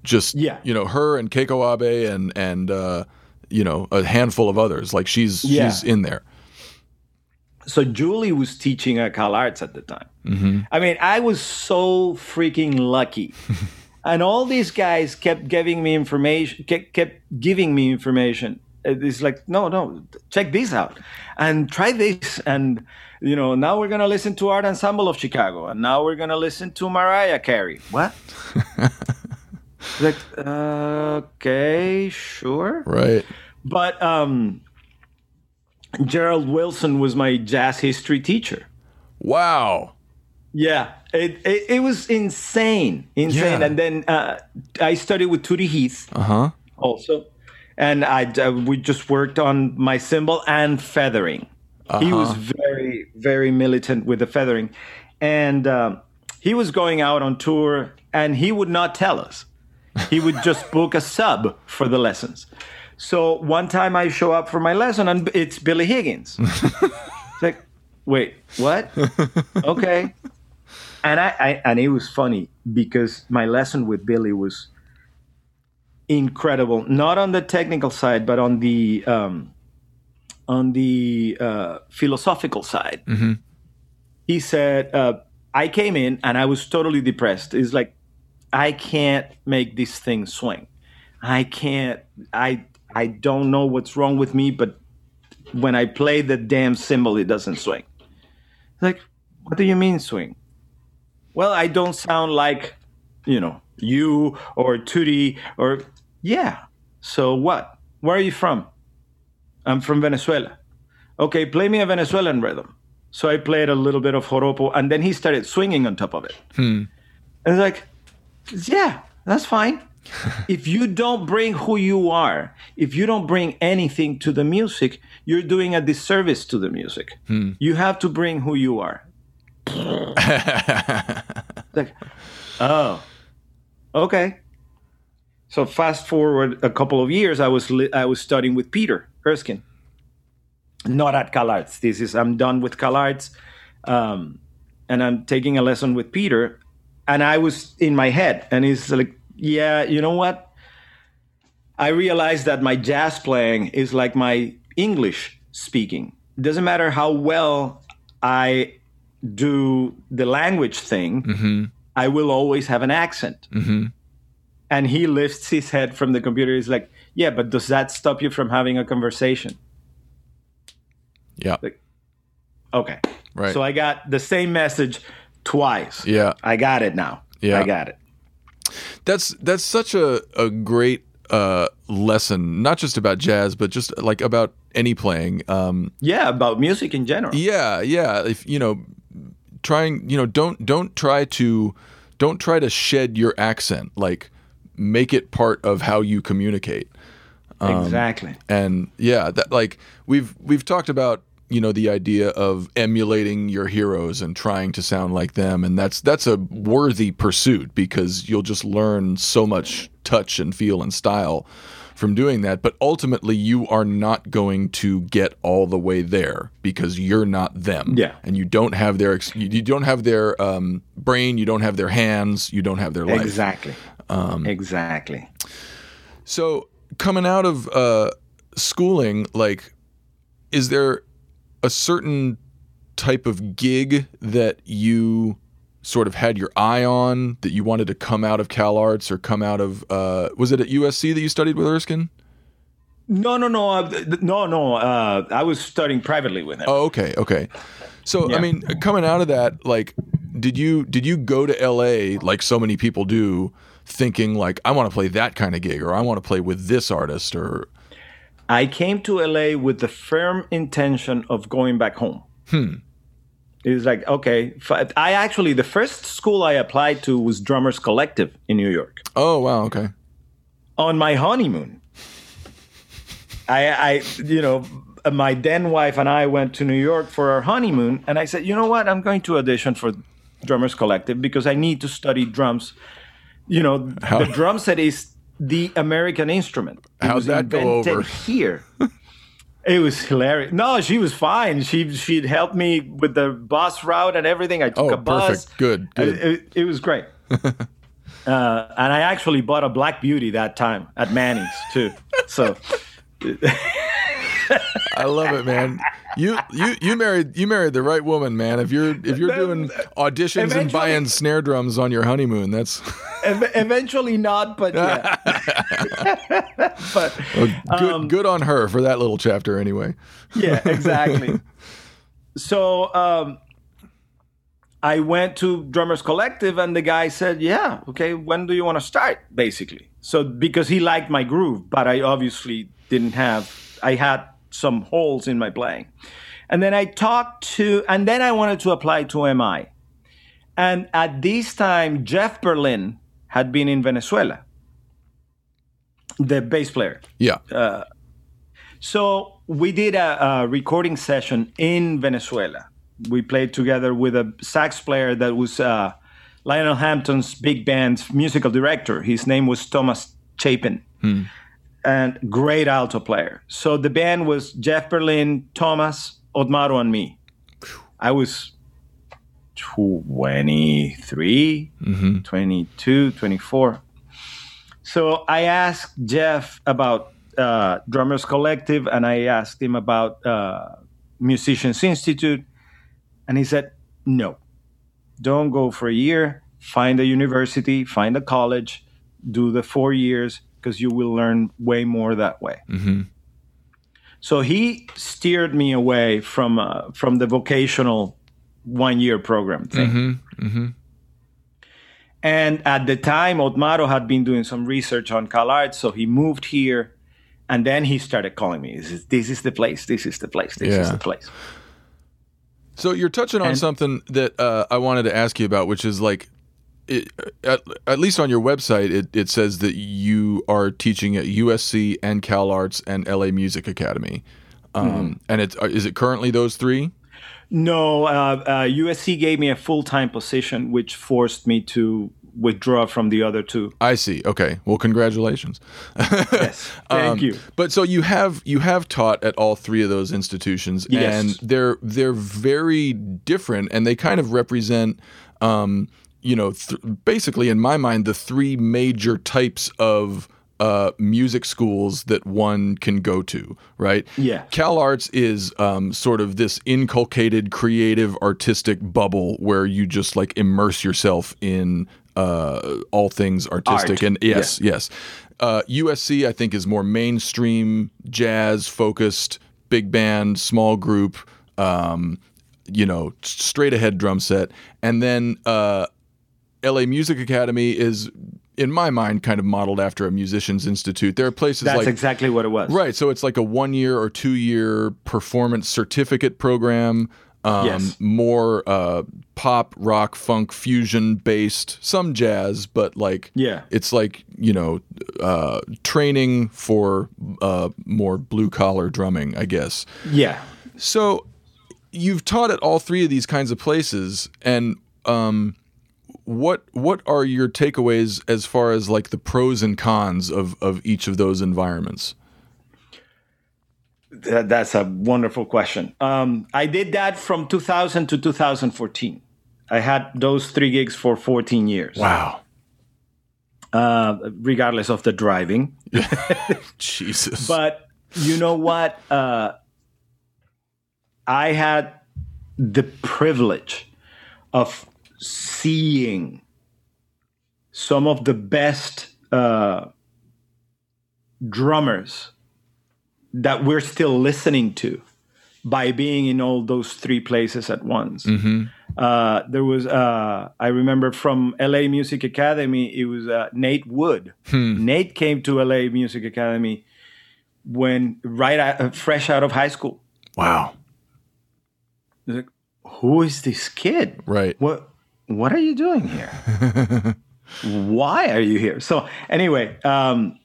S2: just yeah, you know her and Keiko Abe and and uh, you know a handful of others. Like she's yeah. she's in there
S3: so Julie was teaching at Cal Arts at the time. Mm-hmm. I mean, I was so freaking lucky. and all these guys kept giving me information, kept, kept giving me information. It's like, no, no, check this out and try this. And, you know, now we're going to listen to Art Ensemble of Chicago. And now we're going to listen to Mariah Carey. What? like, uh, okay, sure.
S2: Right.
S3: But, um, Gerald Wilson was my jazz history teacher.
S2: Wow.
S3: Yeah, it, it, it was insane, insane. Yeah. And then uh, I studied with Tootie Heath uh-huh. also, and I uh, we just worked on my cymbal and feathering. Uh-huh. He was very very militant with the feathering, and um, he was going out on tour, and he would not tell us. He would just book a sub for the lessons. So one time I show up for my lesson and it's Billy Higgins. it's like, wait, what? okay. And I, I, and it was funny because my lesson with Billy was incredible. Not on the technical side, but on the um, on the uh, philosophical side. Mm-hmm. He said, uh, I came in and I was totally depressed. It's like I can't make this thing swing. I can't. I I don't know what's wrong with me, but when I play the damn cymbal, it doesn't swing. Like, what do you mean swing? Well, I don't sound like, you know, you or Tootie or, yeah. So what? Where are you from? I'm from Venezuela. Okay, play me a Venezuelan rhythm. So I played a little bit of joropo, and then he started swinging on top of it. Hmm. And it's like, yeah, that's fine. if you don't bring who you are, if you don't bring anything to the music, you're doing a disservice to the music. Hmm. You have to bring who you are. like, oh, okay. So fast forward a couple of years, I was li- I was studying with Peter Erskine. Not at Cal Arts. This is I'm done with Cal Arts, um, and I'm taking a lesson with Peter. And I was in my head, and he's like, yeah, you know what? I realized that my jazz playing is like my English speaking. It doesn't matter how well I do the language thing, mm-hmm. I will always have an accent. Mm-hmm. And he lifts his head from the computer. He's like, Yeah, but does that stop you from having a conversation?
S2: Yeah.
S3: Like, okay.
S2: Right.
S3: So I got the same message twice.
S2: Yeah.
S3: I got it now.
S2: Yeah.
S3: I got it.
S2: That's that's such a a great uh, lesson, not just about jazz, but just like about any playing. Um,
S3: yeah, about music in general.
S2: Yeah, yeah. If you know, trying, you know, don't don't try to don't try to shed your accent. Like, make it part of how you communicate.
S3: Um, exactly.
S2: And yeah, that like we've we've talked about you know the idea of emulating your heroes and trying to sound like them and that's that's a worthy pursuit because you'll just learn so much touch and feel and style from doing that but ultimately you are not going to get all the way there because you're not them.
S3: Yeah.
S2: And you don't have their you don't have their um, brain you don't have their hands you don't have their life.
S3: Exactly. Um, exactly.
S2: So coming out of uh, schooling like is there a certain type of gig that you sort of had your eye on that you wanted to come out of Cal Arts or come out of uh, was it at USC that you studied with Erskine?
S3: No, no, no, uh, no, no. Uh, I was studying privately with him.
S2: Oh, okay, okay. So
S3: Yeah.
S2: I mean, coming out of that, like, did you did you go to L.A. like so many people do, thinking like I want to play that kind of gig or I want to play with this artist or
S3: I came to LA with the firm intention of going back home. Hmm. It was like, okay, I actually, the first school I applied to was Drummers Collective in New York.
S2: oh wow, okay,
S3: On my honeymoon, I, I, you know, my then wife and I went to New York for our honeymoon, and I said, you know what, I'm going to audition for Drummers Collective because I need to study drums. You know,
S2: How-
S3: the drum set is the American instrument. It
S2: How'd that go over?
S3: Here. It was hilarious. No, she was fine. She she'd helped me with the bus route and everything. I took
S2: Oh,
S3: a bus.
S2: perfect. Good, good.
S3: It, it- it was great. uh, and I actually bought a Black Beauty that time at Manny's too. So
S2: I love it, man. You you you married you married the right woman, man. If you're if you're doing auditions and buying snare drums on your honeymoon, that's
S3: ev- eventually not, but yeah. but
S2: good. good on her for that little chapter, anyway.
S3: yeah, exactly. so um, I went to Drummers Collective, and the guy said, "Yeah, okay. When do you want to start?" Basically, so because he liked my groove, but I obviously didn't have. I had some holes in my playing, and then I talked to, and then I wanted to apply to MI, and at this time, Jeff Berlin had been in Venezuela, the bass player.
S2: Yeah.
S3: So we did a, a recording session in Venezuela. We played together with a sax player that was uh, Lionel Hampton's big band's musical director. His name was Thomas Chapin, and great alto player. So the band was Jeff Berlin, Thomas, Otmaro, and me. I was 23, 22, 24. So I asked Jeff about uh, Drummers Collective and I asked him about uh, Musicians Institute. And he said, no, don't go for a year. Find a university, find a college, do the four years because you will learn way more that way. So he steered me away from uh, from the vocational one year program thing. And at the time, Otmaro had been doing some research on CalArts, so he moved here, and then he started calling me. This is, this is the place. This is the place. This is the place.
S2: So you're touching on
S3: And-
S2: something that uh, I wanted to ask you about, which is like, it, at, at least on your website, it, it says that you are teaching at USC and Cal Arts and LA Music Academy. Um,
S3: Mm-hmm.
S2: And it, is it currently those three?
S3: No, uh, uh, USC gave me a full time position, which forced me to withdraw from the other two.
S2: I see. Okay. Well, congratulations.
S3: Yes, thank
S2: Um,
S3: you.
S2: But so you have you have taught at all three of those institutions,
S3: Yes.
S2: and they're they're very different, and they kind of represent, um, you know, th- basically in my mind, the three major types of uh, music schools that one can go to, right?
S3: Yeah.
S2: Cal Arts is um, sort of this inculcated, creative, artistic bubble where you just like immerse yourself in uh, all things artistic.
S3: Art.
S2: And yes, yes. Uh, USC, I think, is more mainstream, jazz focused, big band, small group, um, you know, straight ahead drum set. And then uh, LA Music Academy is, in my mind, kind of modeled after a musicians institute. There are places
S3: That's
S2: like
S3: exactly what it was.
S2: Right. So it's like a one year or two year performance certificate program. Um,
S3: Yes.
S2: More uh, pop, rock, funk, fusion based, some jazz, but like
S3: Yeah.
S2: it's like you know uh, training for uh, more blue collar drumming, I guess.
S3: Yeah.
S2: So you've taught at all three of these kinds of places, and um, what what are your takeaways as far as like the pros and cons of of each of those environments?
S3: That, that's a wonderful question. Um, I did that from 2000 to 2014. I had those three gigs for 14 years,
S2: Wow.
S3: uh, regardless of the driving.
S2: Jesus.
S3: But you know what? Uh, I had the privilege of seeing some of the best uh, drummers that we're still listening to by being in all those three places at once. Uh, there was, uh, I remember from LA Music Academy, it was uh, Nate Wood. Nate came to LA Music Academy when right out, uh, fresh out of high school.
S2: Wow.
S3: Like, who is this kid?
S2: Right.
S3: What What are you doing here? Why are you here? So anyway, um,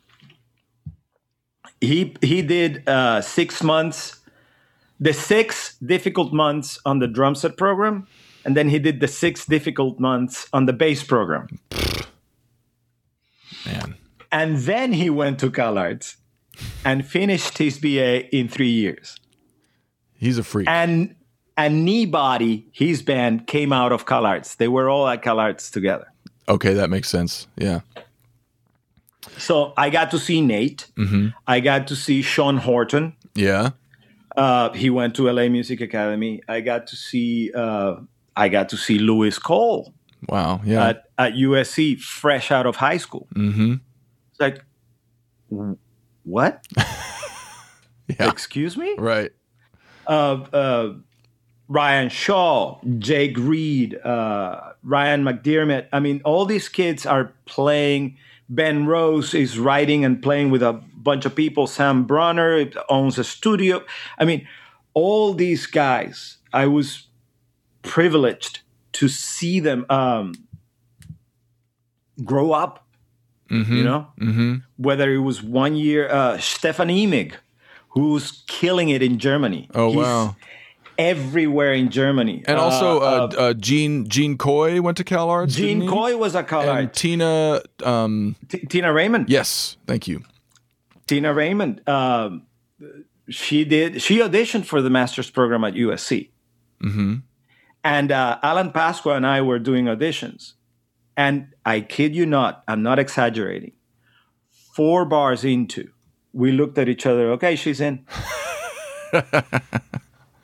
S3: he he did uh, six months, the six difficult months on the drum set program, and then he did the six difficult months on the bass program,
S2: Man.
S3: and then he went to CalArts and finished his BA in three years.
S2: He's a freak.
S3: and and Kneebody, his band, came out of CalArts. They were all at CalArts together.
S2: okay, that makes sense. Yeah.
S3: So I got to see Nate. I got to see Sean Horton.
S2: Yeah.
S3: Uh, he went to LA Music Academy. I got to see. Uh, I got to see Louis Cole
S2: Wow. Yeah.
S3: at, at USC, fresh out of high school.
S2: mm-hmm.
S3: It's like, what?
S2: Yeah.
S3: Excuse me?
S2: Right.
S3: uh, uh, Ryan Shaw, Jake Reed, uh, Ryan McDermott. I mean, all these kids are playing. Ben Rose is writing and playing with a bunch of people. Sam Brunner owns a studio. I mean, all these guys, I was privileged to see them um, grow up, you know?
S2: Mm-hmm.
S3: Whether it was one year, uh, Stefan Emig, who's killing it in Germany.
S2: Oh,
S3: He's
S2: wow.
S3: Everywhere in Germany.
S2: And also, uh,
S3: uh,
S2: uh, Gene Gene Coye went to Cal Arts.
S3: Gene? Coye was a
S2: and
S3: CalArts.
S2: Tina. Um,
S3: T- Tina Raymond.
S2: yes, thank you.
S3: Tina Raymond. Um, she did. She auditioned for the master's program at USC.
S2: Mm-hmm.
S3: And uh, Alan Pasqua and I were doing auditions. And I kid you not, I'm not exaggerating. Four bars into, we looked at each other. Okay, she's in.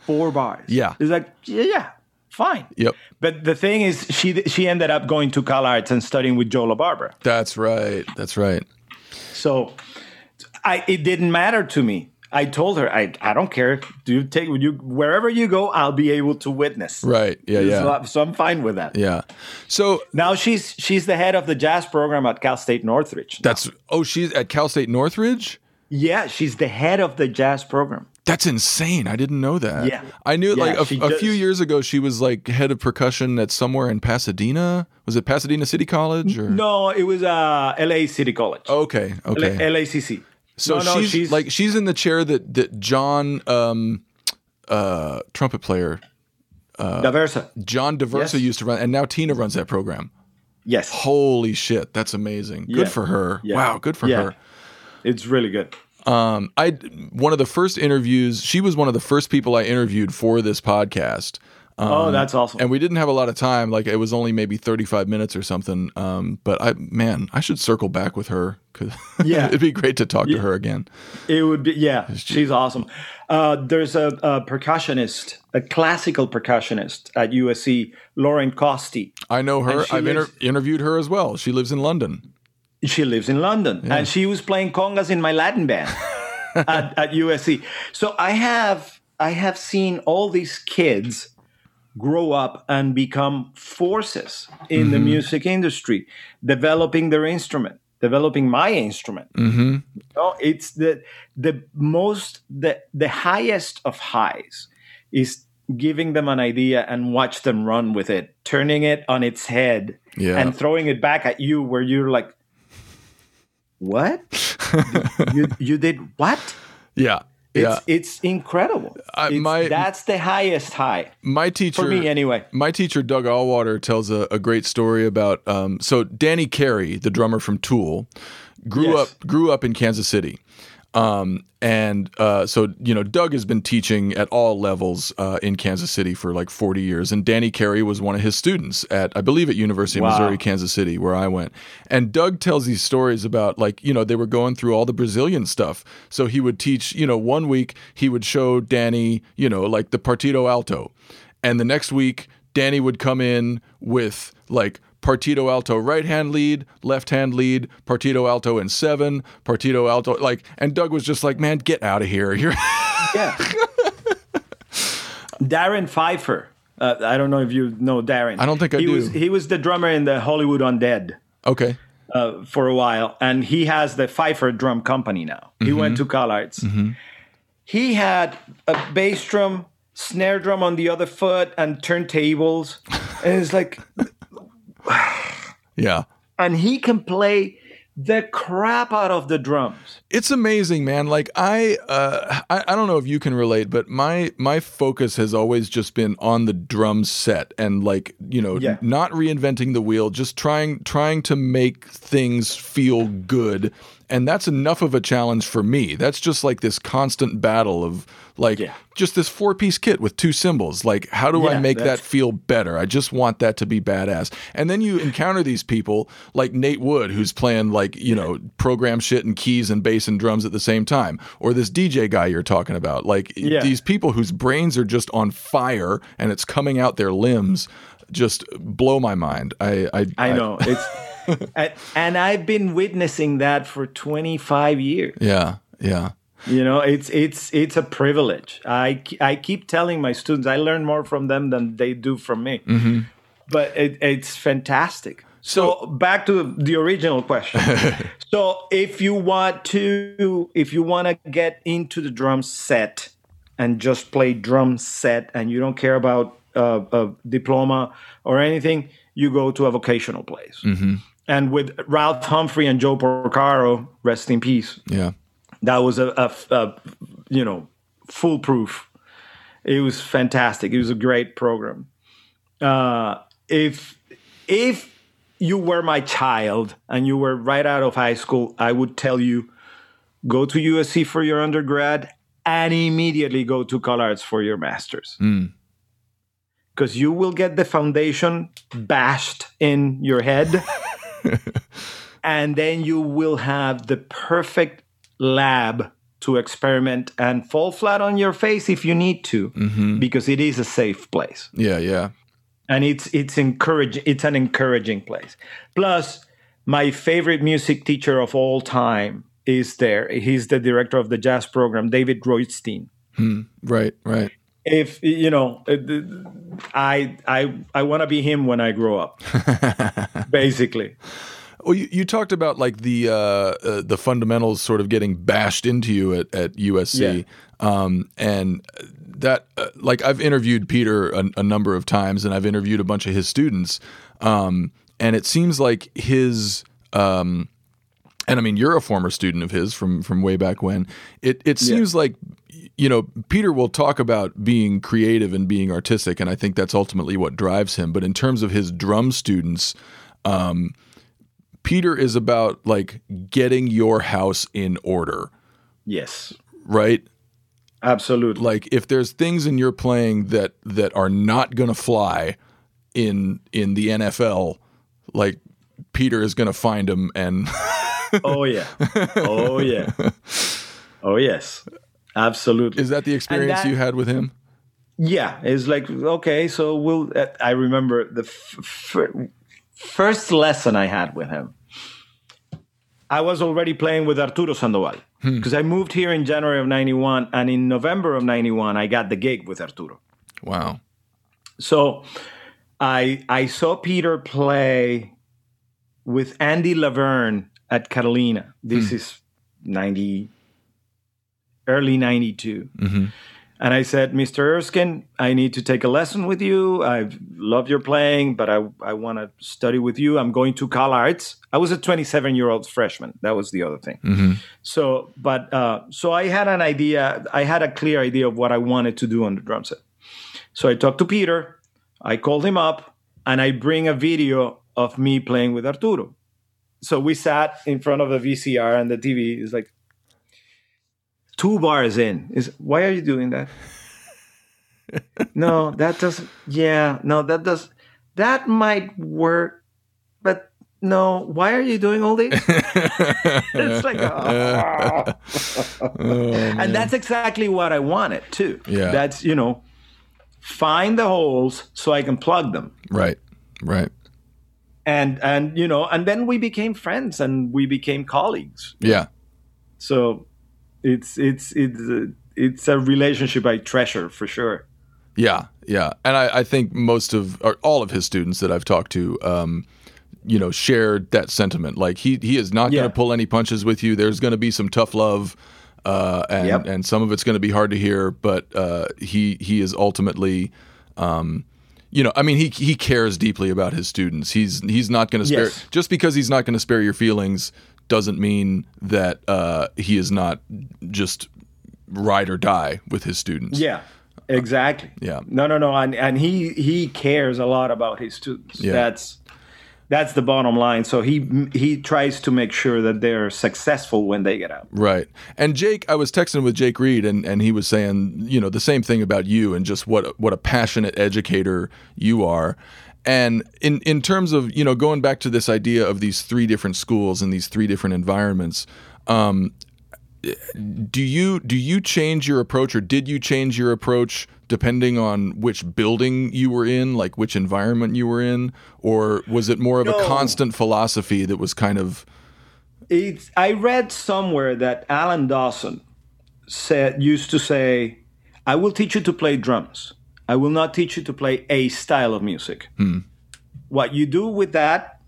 S3: Four bars.
S2: Yeah.
S3: It's like, yeah, yeah, fine.
S2: Yep,
S3: But the thing is, she she ended up going to CalArts and studying with Joe LaBarbera.
S2: that's right. That's right.
S3: So I it didn't matter to me. I told her I, I don't care. Do you take you wherever you go, I'll be able to witness.
S2: Right. Yeah. Yeah.
S3: So, so I'm fine with that.
S2: Yeah. So
S3: Now she's she's the head of the jazz program at Cal State Northridge.
S2: that's oh, she's at Cal State Northridge.
S3: Yeah, she's the head of the jazz program.
S2: That's insane. I didn't know that.
S3: Yeah.
S2: I knew
S3: Yeah,
S2: like a, a few years ago she was like head of percussion at somewhere in Pasadena. Was it Pasadena City College or
S3: No, it was uh, L.A. City College.
S2: Okay. Okay.
S3: LACC.
S2: so
S3: no, no,
S2: she's, like she's in the chair that that John um uh trumpet player
S3: Daversa.
S2: John Daversa
S3: Yes.
S2: used to run and now Tina runs that program.
S3: Yes,
S2: Holy shit, that's amazing.
S3: Yeah.
S2: Good for her.
S3: Yeah.
S2: Wow, good for
S3: Yeah.
S2: her.
S3: It's really good.
S2: Um, I one of the first interviews. She was one of the first people I interviewed for this podcast. Um,
S3: oh, that's awesome.
S2: and we didn't have a lot of time. Like it was only maybe thirty five minutes or something. Um, but I man, I should circle back with her because
S3: Yeah.
S2: it'd be great to talk to her again.
S3: It would be, yeah, she's awesome. Uh, there's a, a percussionist, a classical percussionist at USC, Lauren Kosty.
S2: I know her. I've inter- interviewed her as well. She lives in London.
S3: She lives in London, and she was playing congas in my Latin band at, at USC. So I have I have seen all these kids grow up and become forces in the music industry, developing their instrument, developing my instrument.
S2: Mm-hmm.
S3: It's the the most the the highest of highs is giving them an idea and watch them run with it, turning it on its head
S2: Yeah.
S3: and throwing it back at you where you're like, What? you you did what?
S2: Yeah.
S3: It's
S2: yeah.
S3: it's incredible.
S2: I-
S3: It's-
S2: my-
S3: that's the highest high
S2: My teacher
S3: for me anyway.
S2: My teacher Doug Auwarter tells a, a great story about um, so Danny Carey, the drummer from Tool, grew
S3: Yes.
S2: up grew up in Kansas City. Um, and uh, so you know, Doug has been teaching at all levels uh, in Kansas City for like 40 years, and Danny Carey was one of his students at, I believe, at University of
S3: Wow.
S2: Missouri, Kansas City, where I went. And Doug tells these stories about like you know they were going through all the Brazilian stuff. So he would teach, you know, one week he would show Danny, you know, like the Partido Alto, and the next week Danny would come in with like partido alto right hand lead, left hand lead, partido alto in seven, partido alto like and Doug was just like, Man, get out of here. You're
S3: Yeah. Darren Pfeiffer. Uh, I don't know if you know Darren.
S2: I don't think I
S3: he
S2: do.
S3: Was, he was the drummer in the Hollywood Undead
S2: Okay.
S3: uh, for a while, and he has the Pfeiffer Drum Company now. He
S2: Mm-hmm.
S3: went to CalArts. He had a bass drum, snare drum on the other foot, and turntables, and it's like,
S2: Yeah.
S3: and he can play the crap out of the drums.
S2: It's amazing, man. Like I, uh, I, I don't know if you can relate, but my my focus has always just been on the drum set and like you know,
S3: Yeah.
S2: not reinventing the wheel, just trying trying to make things feel good. And that's enough of a challenge for me. That's just like this constant battle of like
S3: Yeah.
S2: just this four piece kit with two cymbals. Like, how do I
S3: Yeah,
S2: make that feel better? I just want that to be badass. And then you encounter these people like Nate Wood, who's playing like, you know, program shit and keys and bass and drums at the same time, or this DJ guy you're talking about. Like
S3: Yeah.
S2: these people whose brains are just on fire and it's coming out their limbs just blow my mind. I I,
S3: I know it's, and, and I've been witnessing that for 25 years.
S2: yeah, yeah.
S3: You know, it's it's it's a privilege. I I keep telling my students I learn more from them than they do from me. But it, it's fantastic. So, back to the original question. so if you want to if you want to get into the drum set and just play drum set and you don't care about uh, a diploma or anything, you go to a vocational place. And with Ralph Humphrey and Joe Porcaro, rest in peace.
S2: Yeah.
S3: that was a, a, a you know foolproof. It was fantastic. It was a great program. Uh, if if you were my child and you were right out of high school i would tell you go to usc for your undergrad and immediately go to CalArts for your masters. Because you will get the foundation bashed in your head and then you will have the perfect lab to experiment and fall flat on your face if you need to because it is a safe place
S2: Yeah, yeah.
S3: and it's it's encouraging it's an encouraging place plus my favorite music teacher of all time is there he's the director of the jazz program david Roitstein.
S2: Right, right.
S3: if you know uh, i i i want to be him when i grow up basically
S2: Well, you, you talked about like the uh, uh, the fundamentals sort of getting bashed into you at, at USC, um, and that uh, like I've interviewed Peter a, a number of times, and I've interviewed a bunch of his students, um, and it seems like his. Um, and I mean, you're a former student of his from from way back when. It it seems like you know Peter will talk about being creative and being artistic, and I think that's ultimately what drives him. But in terms of his drum students, um, Peter is about like getting your house in order,
S3: yes.
S2: Right?
S3: absolutely.
S2: Like if there's things in your playing that that are not going to fly in in the NFL, like Peter is going to find them and
S3: oh yeah. Oh yeah. Oh yes. Absolutely.
S2: Is that the experience
S3: that-
S2: you had with him?
S3: yeah. It's like okay so we'll uh, i remember the f- f- first lesson i had with him i was already playing with arturo sandoval. Hmm. Because i moved here in january of 91 and in november of 91 i got the gig with arturo.
S2: Wow.
S3: so I I saw Peter play with Andy Laverne at Catalina. This hmm. is ninety early ninety mm-hmm. And I said, Mr. Erskine, I need to take a lesson with you. I love your playing, but I, I want to study with you. I'm going to CalArts. I was a 27 year old freshman. That was the other thing. So, but uh, so I had an idea. I had a clear idea of what I wanted to do on the drum set. So I talked to Peter. I called him up, and I bring a video of me playing with Arturo. So we sat in front of a VCR, and the TV is like two bars in. Is why are you doing that? no, that doesn't. Yeah, no, that does. That might work, but no. Why are you doing all this? it's like, ah. and that's exactly what I wanted too.
S2: Yeah.
S3: that's you know, find the holes so I can plug them.
S2: Right. Right.
S3: and and you know, and then we became friends and we became colleagues.
S2: Yeah.
S3: So it's it's it's a, it's a relationship I treasure for sure.
S2: Yeah, yeah, and I, I think most of or all of his students that I've talked to, um, you know, shared that sentiment. Like he he is not
S3: Yeah.
S2: going to pull any punches with you. There's going to be some tough love, uh, and
S3: Yep.
S2: and some of it's going to be hard to hear. But uh, he he is ultimately. Um, you know, I mean, he he cares deeply about his students. He's he's not going to spare
S3: Yes.
S2: just because he's not going to spare your feelings doesn't mean that uh, he is not just ride or die with his students.
S3: Yeah, exactly.
S2: Yeah.
S3: No, no, no, and and he he cares a lot about his students.
S2: Yeah.
S3: That's that's the bottom line. So he he tries to make sure that they're successful when they get out.
S2: Right. And Jake, I was texting with Jake Reed, and, and he was saying, you know, the same thing about you and just what what a passionate educator you are. And in in terms of you know going back to this idea of these three different schools and these three different environments, um, do you do you change your approach, or did you change your approach depending on which building you were in, like which environment you were in, or was it more of a constant philosophy that was kind of
S3: It's I read somewhere that Alan Dawson said used to say, "I will teach you to play drums. I will not teach you to play a style of music. Hmm. What you do with that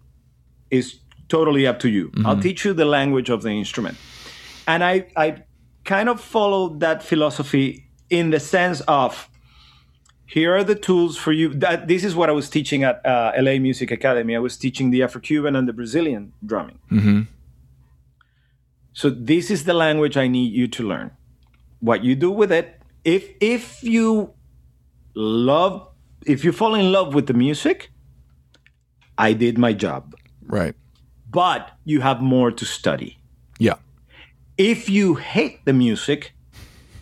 S3: is totally up to you. Hmm. I'll teach you the language of the instrument." And I I kind of followed that philosophy in the sense of here are the tools for you. That this is what I was teaching at uh, LA Music Academy. I was teaching the Afro-Cuban and the Brazilian drumming. Mm-hmm. So this is the language I need you to learn. What you do with it, if if you love, if you fall in love with the music, I did my job.
S2: right?
S3: But you have more to study.
S2: Yeah.
S3: If you hate the music,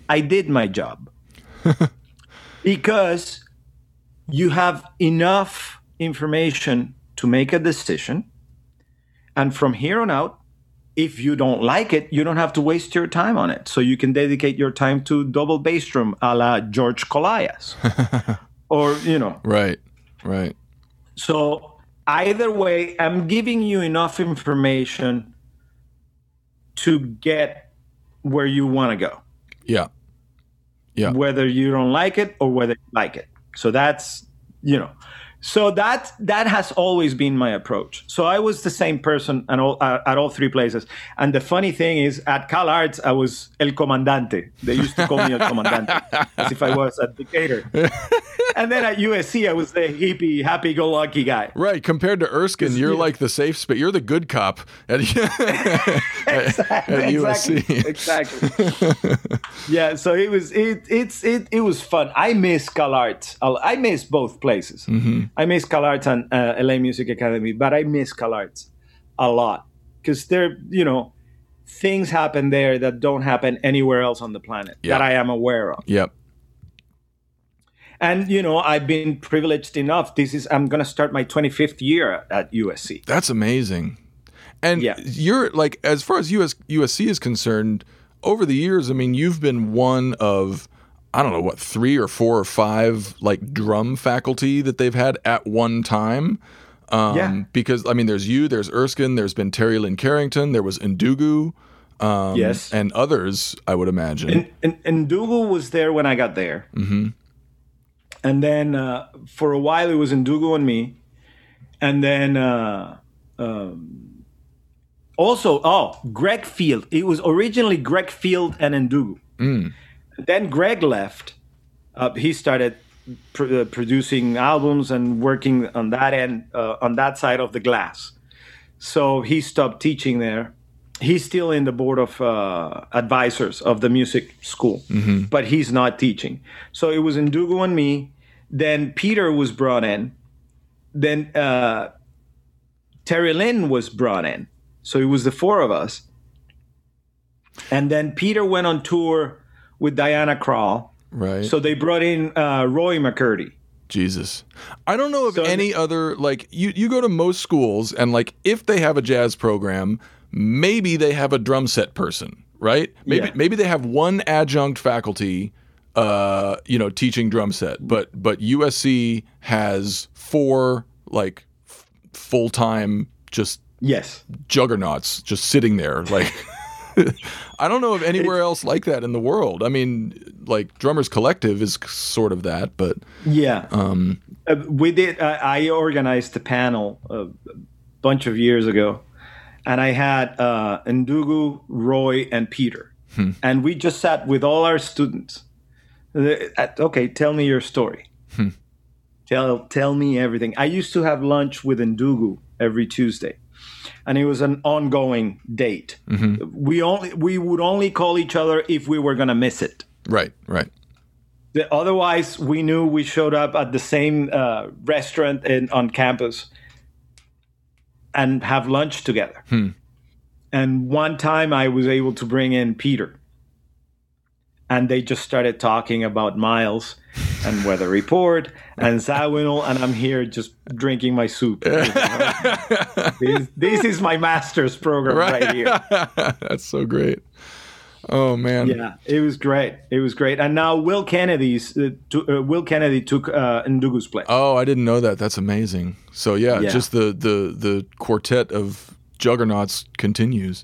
S3: I did my job. because you have enough information to make a decision. And from here on out, if you don't like it, you don't have to waste your time on it. So you can dedicate your time to double bass drum a la George Kollias. or, you know,
S2: Right. Right.
S3: so either way, I'm giving you enough information to get where you want to go,
S2: Yeah. Yeah.
S3: whether you don't like it or whether you like it. So that's you know, so that that has always been my approach. So I was the same person at all uh, at all three places. And the funny thing is, at Cal Arts, I was el comandante. They used to call me el comandante, as if I was a dictator. and then at USC, I was the hippie, happy-go-lucky guy.
S2: Right. Compared to Erskine, you're
S3: you-
S2: like the safe space. You're the good cop at, at
S3: exactly,
S2: USC.
S3: exactly. yeah, so it was it it's it it was fun. I miss Cal Arts. I miss both places. I miss CalArts and uh, LA Music Academy, but I miss CalArts a lot because there, you know, things happen there that don't happen anywhere else on the planet
S2: Yeah.
S3: that I am aware of.
S2: Yep.
S3: And you know, I've been privileged enough. This is I'm going to start my 25th year at USC.
S2: That's amazing. And
S3: Yeah.
S2: you're like, as far as US, USC is concerned, over the years, I mean, you've been one of, I don't know, what, three or four or five like drum faculty that they've had at one time. Um,
S3: Yeah.
S2: Because, I mean, there's you, there's Erskine, there's been Terri Lyne Carrington, there was Ndugu, um,
S3: Yes.
S2: and others, I would imagine.
S3: and, and, Dougal was there when I got there. Mm-hmm. And then uh, for a while it was Ndugu and me. And then uh, um, also, oh, Greg Field. It was originally Greg Field and Ndugu. Then Greg left. Uh, he started pr- uh, producing albums and working on that end, uh, on that side of the glass. So he stopped teaching there. He's still in the board of uh, advisors of the music school, but he's not teaching. So it was Ndugu and me. Then Peter was brought in. Then uh, Terri Lyne was brought in. So it was the four of us. And then Peter went on tour with Diana Krall.
S2: right.
S3: So they brought in uh, Roy McCurdy.
S2: Jesus. I don't know of
S3: So-
S2: any other like you you go to most schools and like if they have a jazz program, maybe they have a drum set person, right? Maybe
S3: Yeah.
S2: maybe they have one adjunct faculty uh you know teaching drum set, but but USC has four like f- full time just
S3: Yes.
S2: juggernauts just sitting there like I don't know of anywhere else like that in the world. I mean, like Drummers Collective is sort of that, but
S3: Yeah. Um, uh, we did. Uh, I organized a panel a bunch of years ago, and I had uh, Ndugu, Roy, and Peter,
S2: Hmm.
S3: and we just sat with all our students. Uh, Okay, tell me your story.
S2: Hmm.
S3: Tell tell me everything. I used to have lunch with Ndugu every Tuesday, and it was an ongoing date.
S2: Mm-hmm.
S3: We only we would only call each other if we were gonna miss it.
S2: right, right.
S3: The- Otherwise, we knew we showed up at the same uh, restaurant in, on campus and have lunch together. And one time I was able to bring in Peter. And they just started talking about Miles and Weather Report and Zawinul, and I'm here just drinking my soup. this, this is my master's program right here.
S2: That's so great. Oh man.
S3: Yeah, it was great. It was great. And now Will Kennedy's uh, to, uh, Will Kennedy took uh, Ndugu's place.
S2: Oh, I didn't know that. That's amazing. So yeah,
S3: Yeah.
S2: just the the the quartet of juggernauts continues.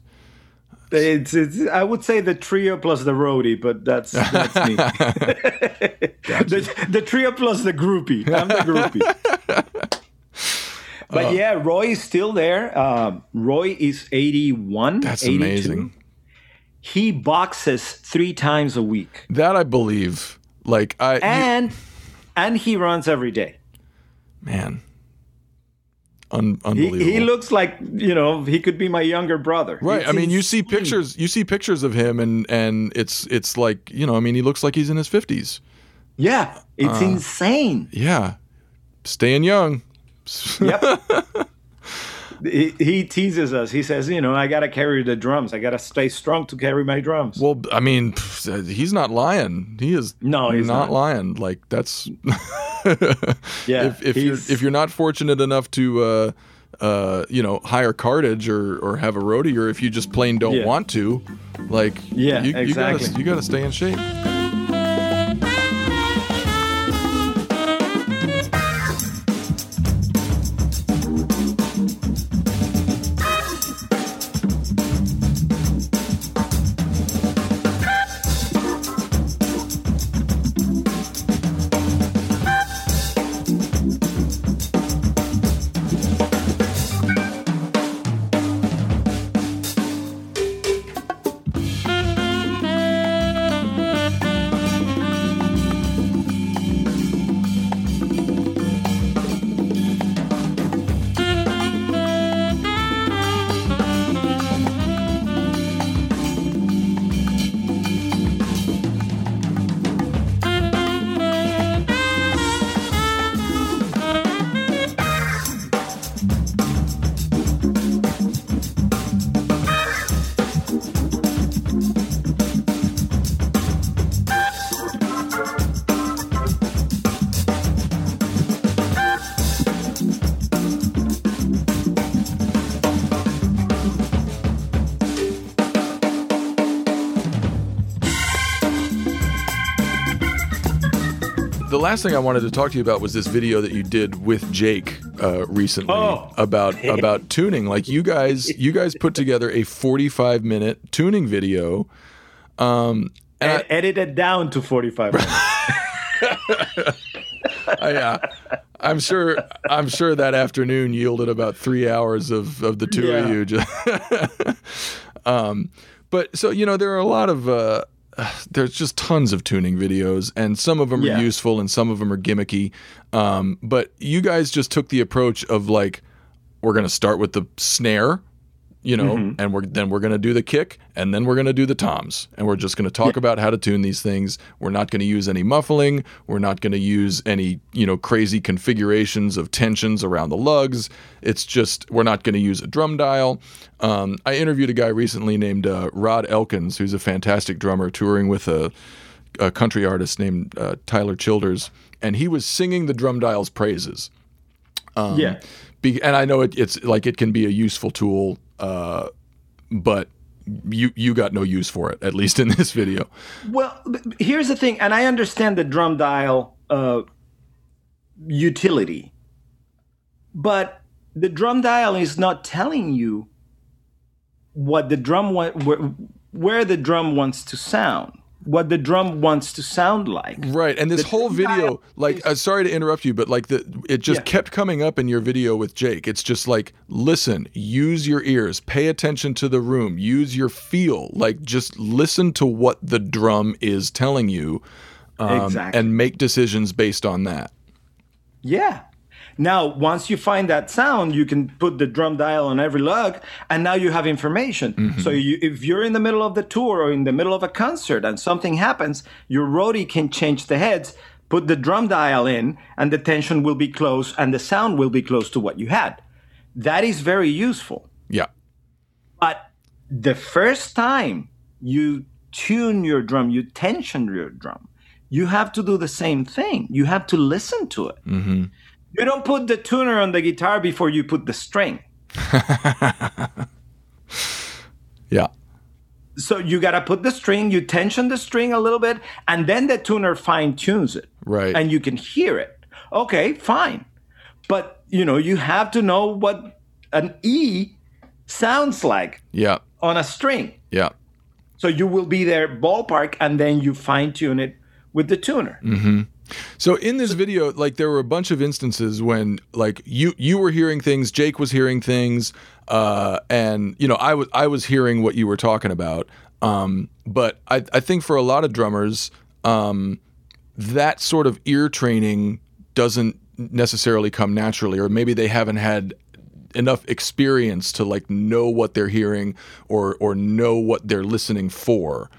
S3: It's, it's I would say the trio plus the roadie, but that's that's me. the, the trio plus the groupie. I'm the groupie. but yeah, Roy is still there. Um, Roy is 81.
S2: That's
S3: 82.
S2: amazing.
S3: He boxes three times a week,
S2: That I believe. Like I you-
S3: and and he runs every day.
S2: man. Un-
S3: He,
S2: unbelievable.
S3: he looks like you know he could be my younger brother.
S2: Right.
S3: It's
S2: I mean, you see pictures. You see pictures of him, and and it's it's like you know. I mean, he looks like he's in his fifties.
S3: Yeah, it's
S2: Uh.
S3: insane.
S2: Yeah, staying young.
S3: Yep. he, he teases us. He says, you know, I got to carry the drums. I got to stay strong to carry my drums.
S2: Well, I mean, he's not lying. He is
S3: No, he's
S2: not,
S3: not.
S2: lying. Like that's
S3: yeah.
S2: if if you're if you're not fortunate enough to uh, uh, you know hire cartage or or have a roadie, or if you just plain don't
S3: Yeah.
S2: want to, like
S3: Yeah,
S2: you, you
S3: exactly.
S2: gotta you gotta stay in shape. Last thing I wanted to talk to you about was this video that you did with Jake uh, recently
S3: Oh.
S2: about about tuning. Like you guys, you guys put together a 45 minute tuning video. Um, and I-
S3: Ed- edit it down to 45 minutes.
S2: I, yeah, I'm sure. I'm sure that afternoon yielded about three hours of, of the two of you. Just um, but so you know, there are a lot of uh, there's just tons of tuning videos, and some of them
S3: Yeah.
S2: are useful, and some of them are gimmicky. Um, but you guys just took the approach of like, we're gonna start with the snare. You know,
S3: Mm-hmm.
S2: and we're then we're gonna do the kick, and then we're gonna do the toms, and we're just gonna talk about how to tune these things. We're not gonna use any muffling. We're not gonna use any you know crazy configurations of tensions around the lugs. It's just we're not gonna use a drum dial. Um, I interviewed a guy recently named uh, Rod Elkins, who's a fantastic drummer, touring with a, a country artist named uh, Tyler Childers, and he was singing the drum dial's praises. Um,
S3: yeah.
S2: Be, and I know it, it's like it can be a useful tool, uh, but you you got no use for it, at least in this video.
S3: Well, here's the thing, and I understand the drum dial uh, utility, but the drum dial is not telling you what the drum wa- where, where the drum wants to sound what the drum wants to sound like
S2: Right, and this
S3: The
S2: whole video, like, uh, sorry to interrupt you, but like the it just
S3: Yeah.
S2: kept coming up in your video with Jake. It's just like, listen, use your ears, pay attention to the room, use your feel, like just listen to what the drum is telling you, um,
S3: Exactly.
S2: and make decisions based on that.
S3: Yeah. Now, once you find that sound, you can put the drum dial on every lug, and now you have information. Mm-hmm. So, you, if you're in the middle of the tour or in the middle of a concert and something happens, your roadie can change the heads, put the drum dial in, and the tension will be close and the sound will be close to what you had. That is very useful.
S2: Yeah,
S3: But the first time you tune your drum, you tension your drum, you have to do the same thing. You have to listen to it. Mm-hmm. You don't put the tuner on the guitar before you put the string.
S2: yeah,
S3: So you got to put the string, you tension the string a little bit, and then the tuner fine tunes it.
S2: Right.
S3: And you can hear it. Okay, fine. But, you know, you have to know what an E sounds like
S2: yeah,
S3: on a string.
S2: yeah.
S3: So you will be there ballpark and then you fine tune it with the tuner. Mm-hmm.
S2: So in this video, like there were a bunch of instances when like you you were hearing things, Jake was hearing things, uh, and you know I was I was hearing what you were talking about. Um, but I I think for a lot of drummers, um, that sort of ear training doesn't necessarily come naturally, or maybe they haven't had enough experience to like know what they're hearing or or know what they're listening for.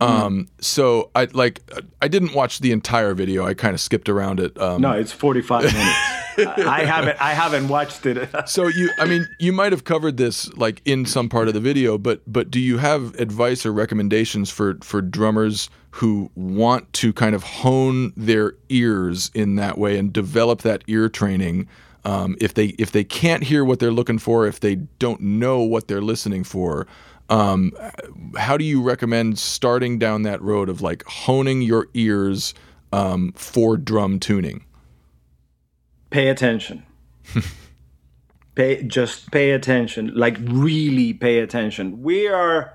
S2: Um, so I like I didn't watch the entire video. I kind of skipped around it. Um,
S3: No, it's 45 minutes. I haven't I haven't watched it.
S2: so you, I mean, you might have covered this like in some part of the video, but but do you have advice or recommendations for for drummers who want to kind of hone their ears in that way and develop that ear training? Um, if they if they can't hear what they're looking for, if they don't know what they're listening for, um, how do you recommend starting down that road of like honing your ears um, for drum tuning?
S3: pay attention. pay just pay attention. Like really pay attention. We are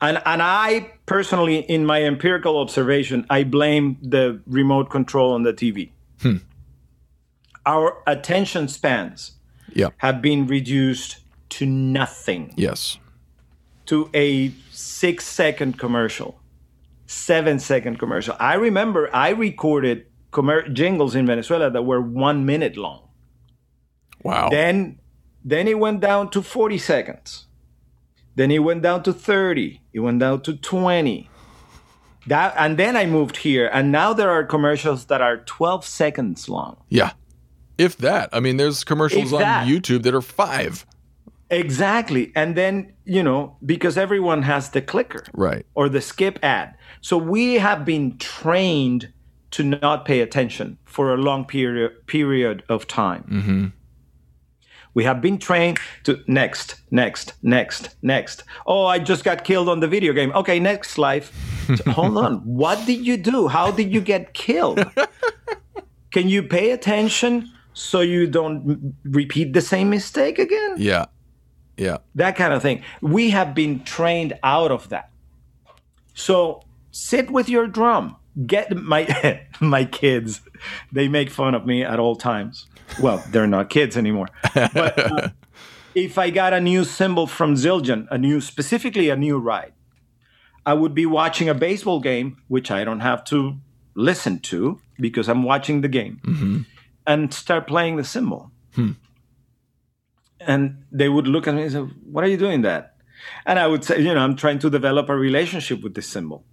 S3: and and I personally in my empirical observation, I blame the remote control on the TV. Our attention spans
S2: Yeah.
S3: have been reduced to nothing.
S2: Yes.
S3: To a six second commercial, seven second commercial. I remember I recorded commer- jingles in Venezuela that were one minute long.
S2: Wow.
S3: Then, then it went down to 40 seconds. Then it went down to 30. It went down to 20. That, and then I moved here, and now there are commercials that are 12 seconds long.
S2: Yeah. If that. I mean, there's commercials
S3: If
S2: on
S3: that.
S2: YouTube that are five.
S3: Exactly. And then, you know, because everyone has the clicker.
S2: Right.
S3: or the skip ad. So we have been trained to not pay attention for a long period period of time. Mm-hmm. We have been trained to next, next, next, next. Oh, I just got killed on the video game. Okay, next life. So, hold on. What did you do? How did you get killed? Can you pay attention so you don't repeat the same mistake again?
S2: Yeah. Yeah.
S3: that kind of thing. We have been trained out of that. So sit with your drum. Get my my kids. They make fun of me at all times. Well, they're not kids anymore. But uh, if I got a new cymbal from Zildjian, a new specifically a new ride, I would be watching a baseball game, which I don't have to listen to because I'm watching the game, and start playing the cymbal and they would look at me and say, "What are you doing that?" And I would say, "You know, I'm trying to develop a relationship with this cymbal,"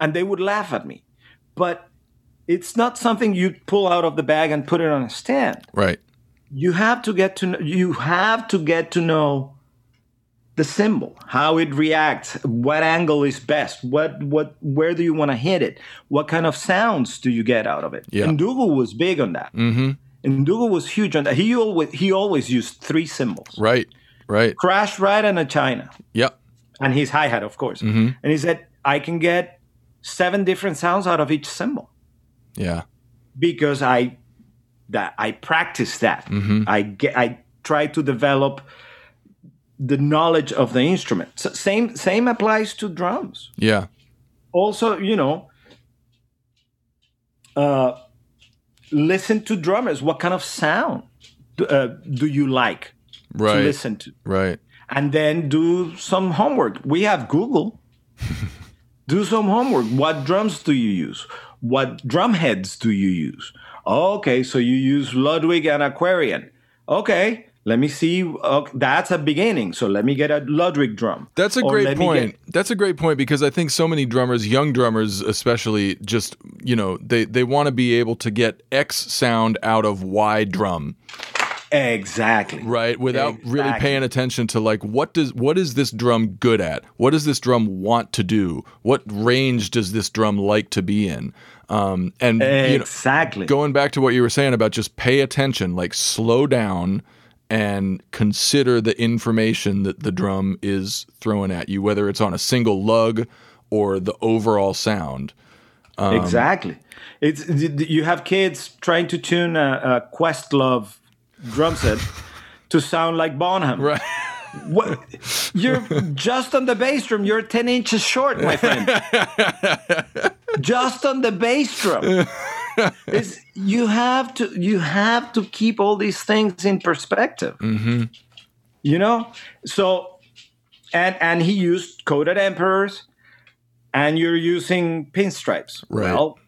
S3: and they would laugh at me. But it's not something you pull out of the bag and put it on a stand.
S2: Right.
S3: You have to get to know, you have to get to know the cymbal, how it reacts, what angle is best, what what where do you want to hit it, what kind of sounds do you get out of it.
S2: Yeah.
S3: Ndugu was big on that.
S2: Mm-hmm.
S3: Ndugu was huge on that. He always he always used three cymbals
S2: Right. Right.
S3: crash ride and a China,
S2: Yep.
S3: and his hi hat, of course.
S2: Mm-hmm.
S3: And he said, I can get seven different sounds out of each cymbal
S2: Yeah.
S3: because I that. I practice that. I get. I try to develop the knowledge of the instrument. So same same applies to drums.
S2: Yeah.
S3: Also, you know, uh, listen to drummers. What kind of sound do, uh, do you like
S2: Right.
S3: to listen to?
S2: Right.
S3: and then do some homework. We have Google. do some homework. What drums do you use? What drum heads do you use? Okay, so you use Ludwig and Aquarian. Okay, let me see. Okay, that's a beginning. So let me get a Ludwig drum.
S2: That's a
S3: Or
S2: great point.
S3: get-
S2: That's a great point because I think so many drummers, young drummers especially, just you know, they they want to be able to get X sound out of Y drum,
S3: exactly.
S2: right? Without really paying attention to like what does what is this drum good at? What does this drum want to do? What range does this drum like to be in? Um, and you know,
S3: Exactly.
S2: going back to what you were saying about just pay attention, like slow down and consider the information that the drum is throwing at you, whether it's on a single lug or the overall sound. Um,
S3: exactly. It's you have kids trying to tune a, a Questlove drum set to sound like Bonham.
S2: Right.
S3: What? You're just on the bass drum. You're 10 inches short, my friend. just on the bass drum. It's, you have to you have to keep all these things in perspective. Mm-hmm. You know, so and and he used coated Emperors, and you're using pinstripes.
S2: Right.
S3: Well,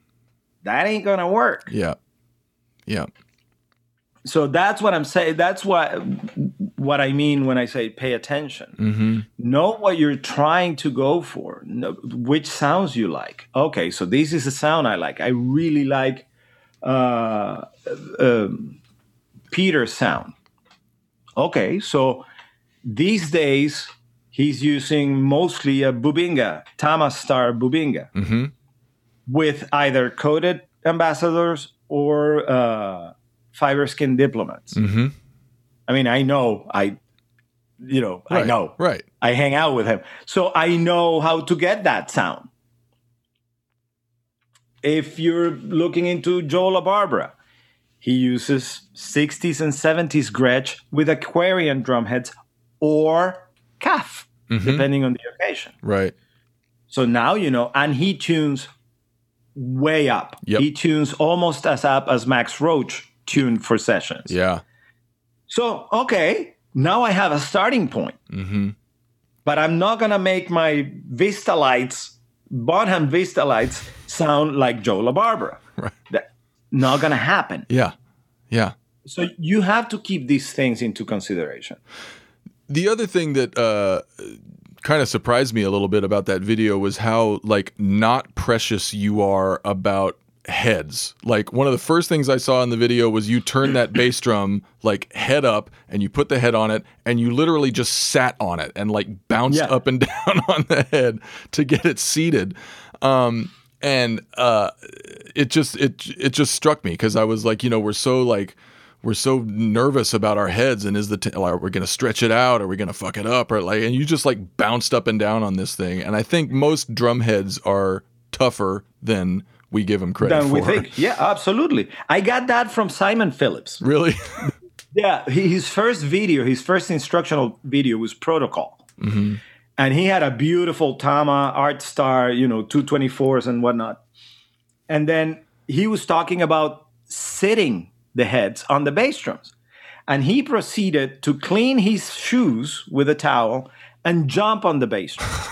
S3: that ain't gonna work.
S2: Yeah. Yeah.
S3: so that's what I'm saying. That's what what I mean when I say pay attention.
S2: Mm-hmm.
S3: Know what you're trying to go for. Know which sounds you like. Okay, so this is the sound I like. I really like uh, um, Peter's sound. Okay, so these days he's using mostly a Bubinga, Tama Star Bubinga,
S2: Mm-hmm.
S3: with either coated ambassadors or uh, Fiberskyn diplomats.
S2: Mm-hmm.
S3: I mean, I know, I, you know, I know,
S2: Right.
S3: I hang out with him, so I know how to get that sound. If you're looking into Joe LaBarbera, he uses 60s and 70s Gretsch with Aquarian drum heads or calf,
S2: Mhm.
S3: depending on the occasion.
S2: Right.
S3: So now you know, and he tunes way up.
S2: Yep.
S3: He tunes almost as up as Max Roach tuned for sessions.
S2: Yeah.
S3: So, okay, now I have a starting point.
S2: Mm-hmm.
S3: But I'm not going to make my Vistalites, Bonham Vistalites, sound like Joe LaBarbera.
S2: Right.
S3: That not going to happen.
S2: Yeah. Yeah.
S3: So you have to keep these things into consideration.
S2: The other thing that uh, kind of surprised me a little bit about that video was how like not precious you are about heads. Like one of the first things I saw in the video was you turn that bass drum like head up and you put the head on it and you literally just sat on it and like bounced
S3: Yeah.
S2: up and down on the head to get it seated. Um and uh it just it it just struck me because I was like, you know, we're so like we're so nervous about our heads and is the t- are we going to stretch it out? Are we going to fuck it up? Or like, and you just like bounced up and down on this thing. And I think most drum heads are tougher than we give him credit
S3: Than
S2: for.
S3: we think. Yeah, absolutely. I got that from Simon Phillips.
S2: Really?
S3: Yeah, his first video, his first instructional video was Protocol. Mm-hmm. And he had a beautiful Tama Art Star, you know, 224s and whatnot. And then he was talking about sitting the heads on the bass drums. And he proceeded to clean his shoes with a towel and jump on the bass drum.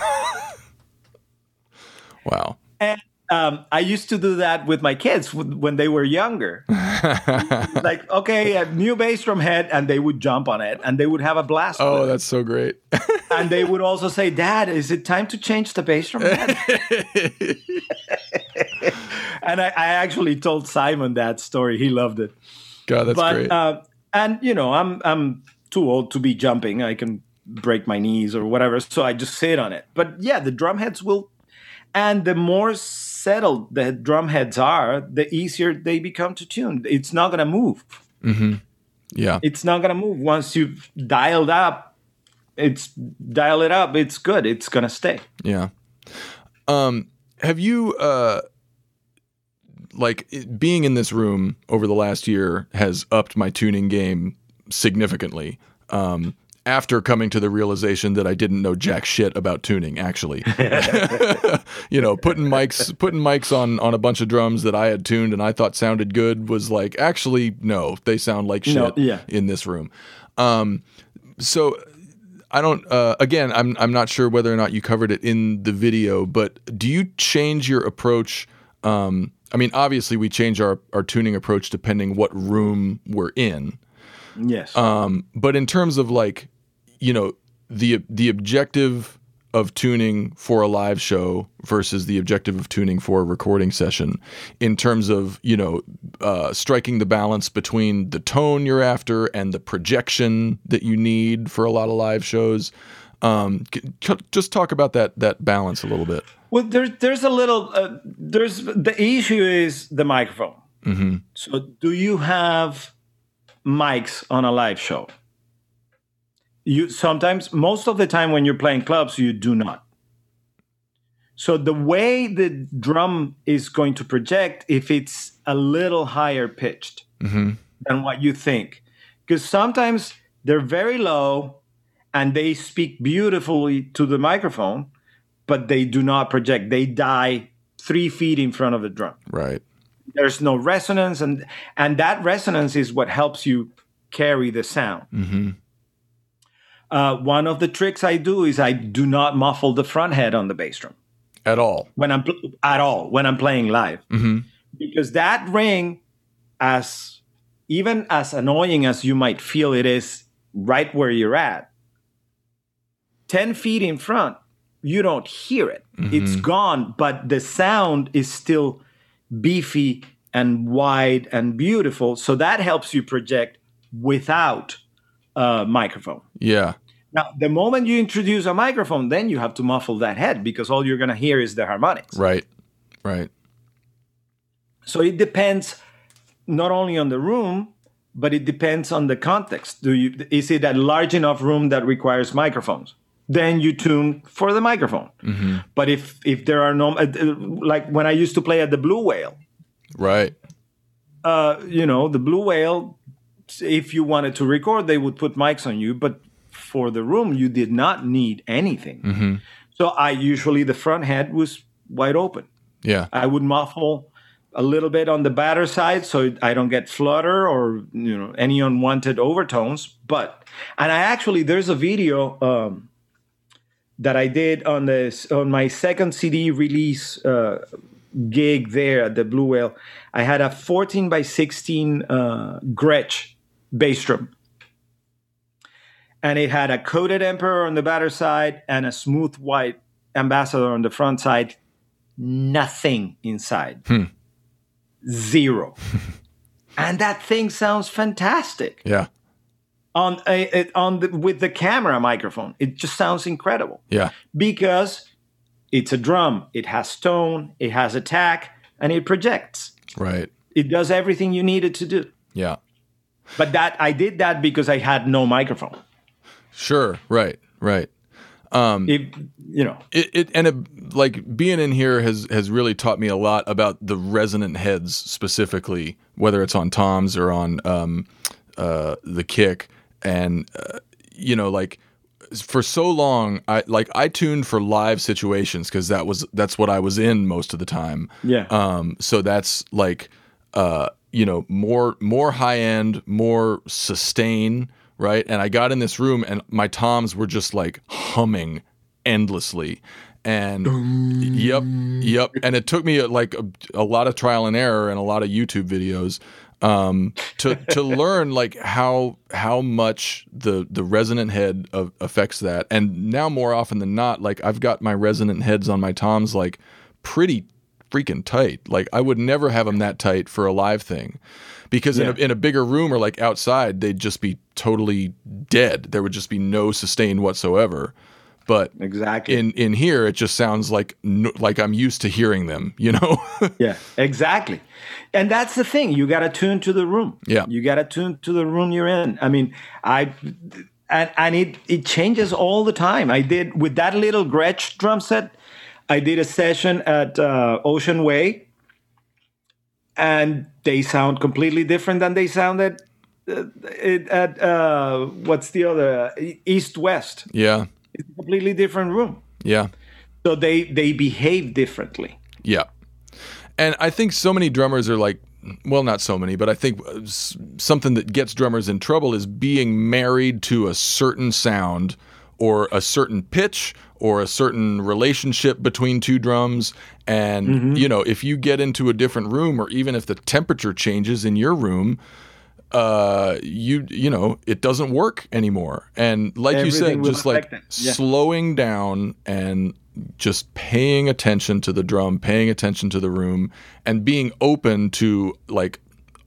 S2: wow.
S3: And um, I used to do that with my kids when they were younger. like, okay, a new bass drum head, and they would jump on it, and they would have a blast.
S2: Oh,
S3: with it.
S2: that's so great.
S3: and they would also say, "Dad, is it time to change the bass drum head?" and I, I actually told Simon that story. He loved it.
S2: God, that's
S3: but
S2: great.
S3: uh, and you know, I'm I'm too old to be jumping. I can break my knees or whatever, so I just sit on it. But yeah, the drum heads will, and the more settled the drum heads are, the easier they become to tune. It's not gonna move.
S2: yeah.
S3: It's not gonna move once you've dialed up. It's dial it up. It's good. It's gonna stay.
S2: Yeah. Um, have you uh like it, being in this room over the last year has upped my tuning game significantly. Um, after coming to the realization that I didn't know jack shit about tuning, actually, you know, putting mics putting mics on on a bunch of drums that I had tuned and I thought sounded good was like actually no, they sound like shit
S3: No, yeah.
S2: in this room. Um, so I don't. Uh, again, I'm I'm not sure whether or not you covered it in the video, but do you change your approach? Um, I mean, obviously, we change our our tuning approach depending what room we're in.
S3: Yes.
S2: Um, but in terms of like, you know, the the objective of tuning for a live show versus the objective of tuning for a recording session, in terms of you know, uh, striking the balance between the tone you're after and the projection that you need for a lot of live shows. Um, c- c- just talk about that that balance a little bit.
S3: Well, there's there's a little uh, there's the issue is the microphone.
S2: Mm-hmm.
S3: So, do you have mics on a live show? You sometimes, most of the time, when you're playing clubs, you do not. So the way the drum is going to project, if it's a little higher pitched
S2: Mm-hmm.
S3: than what you think, because sometimes they're very low and they speak beautifully to the microphone, but they do not project. They die three feet in front of the drum.
S2: Right.
S3: There's no resonance, and and that resonance is what helps you carry the sound.
S2: Mm-hmm.
S3: Uh, one of the tricks I do is I do not muffle the front head on the bass drum
S2: At all.
S3: when I'm pl- at all when I'm playing live
S2: Mm-hmm.
S3: because that ring, as even as annoying as you might feel it is right where you're at, ten feet in front, you don't hear it. It's gone, but the sound is still beefy and wide and beautiful. So that helps you project without a microphone.
S2: Yeah.
S3: Now, the moment you introduce a microphone, then you have to muffle that head because all you're going to hear is the harmonics.
S2: Right. Right.
S3: So it depends not only on the room, but it depends on the context. Do you is it a large enough room that requires microphones? Then you tune for the microphone. But if if there are no uh, uh, like when I used to play at the Blue Whale,
S2: Right.
S3: uh, you know, the Blue Whale, if you wanted to record, they would put mics on you, but for the room, you did not need anything. So I usually the front head was wide open.
S2: Yeah.
S3: I would muffle a little bit on the batter side so I don't get flutter or you know any unwanted overtones. But and I actually there's a video um, that I did on this on my second CD release uh, gig there at the Blue Whale. I had a 14 by 16 uh, Gretsch bass drum. And it had a coated Emperor on the batter side and a smooth white Ambassador on the front side nothing inside. Zero. and that thing sounds fantastic
S2: Yeah.
S3: On a, it- on the, with the camera microphone. It just sounds incredible
S2: Yeah.
S3: because it's a drum. It has tone, it has attack, and it projects.
S2: Right.
S3: It does everything you need it to do.
S2: Yeah.
S3: But that I did that because I had no microphone.
S2: Sure. Right. Right.
S3: It, you know,
S2: It, it and it, like being in here has has really taught me a lot about the resonant heads specifically, whether it's on toms or on um, uh, the kick, and uh, you know, like for so long, I like I tuned for live situations because that was that's what I was in most of the time.
S3: Yeah.
S2: Um. So that's like, uh, you know, more more high end, more sustain, right? And I got in this room, and my toms were just like humming endlessly. And yep, yep. And it took me uh, like a, a lot of trial and error and a lot of YouTube videos um, to to learn like how how much the the resonant head of, affects that. And now more often than not, like I've got my resonant heads on my toms like pretty freaking tight. Like I would never have them that tight for a live thing, because in, a, in a bigger room or like outside, they'd just be totally dead. There would just be no sustain whatsoever. But
S3: exactly.
S2: in in here, it just sounds like like I'm used to hearing them. You know?
S3: Yeah, exactly. And that's the thing. You got to tune to the room.
S2: Yeah.
S3: You got to tune to the room you're in. I mean, I and and it it changes all the time. I did with that little Gretsch drum set. I did a session at uh, Ocean Way, and they sound completely different than they sounded uh, at uh, what's the other uh, East West.
S2: Yeah.
S3: It's a completely different room.
S2: Yeah.
S3: So they they behave differently.
S2: Yeah. And I think so many drummers are like, well, not so many, but I think uh, something that gets drummers in trouble is being married to a certain sound or a certain pitch or a certain relationship between two drums. And, you know, if you get into a different room or even if the temperature changes in your room, uh you you know it doesn't work anymore and like you said just like.
S3: Yeah.
S2: slowing down and just paying attention to the drum paying attention to the room and being open to like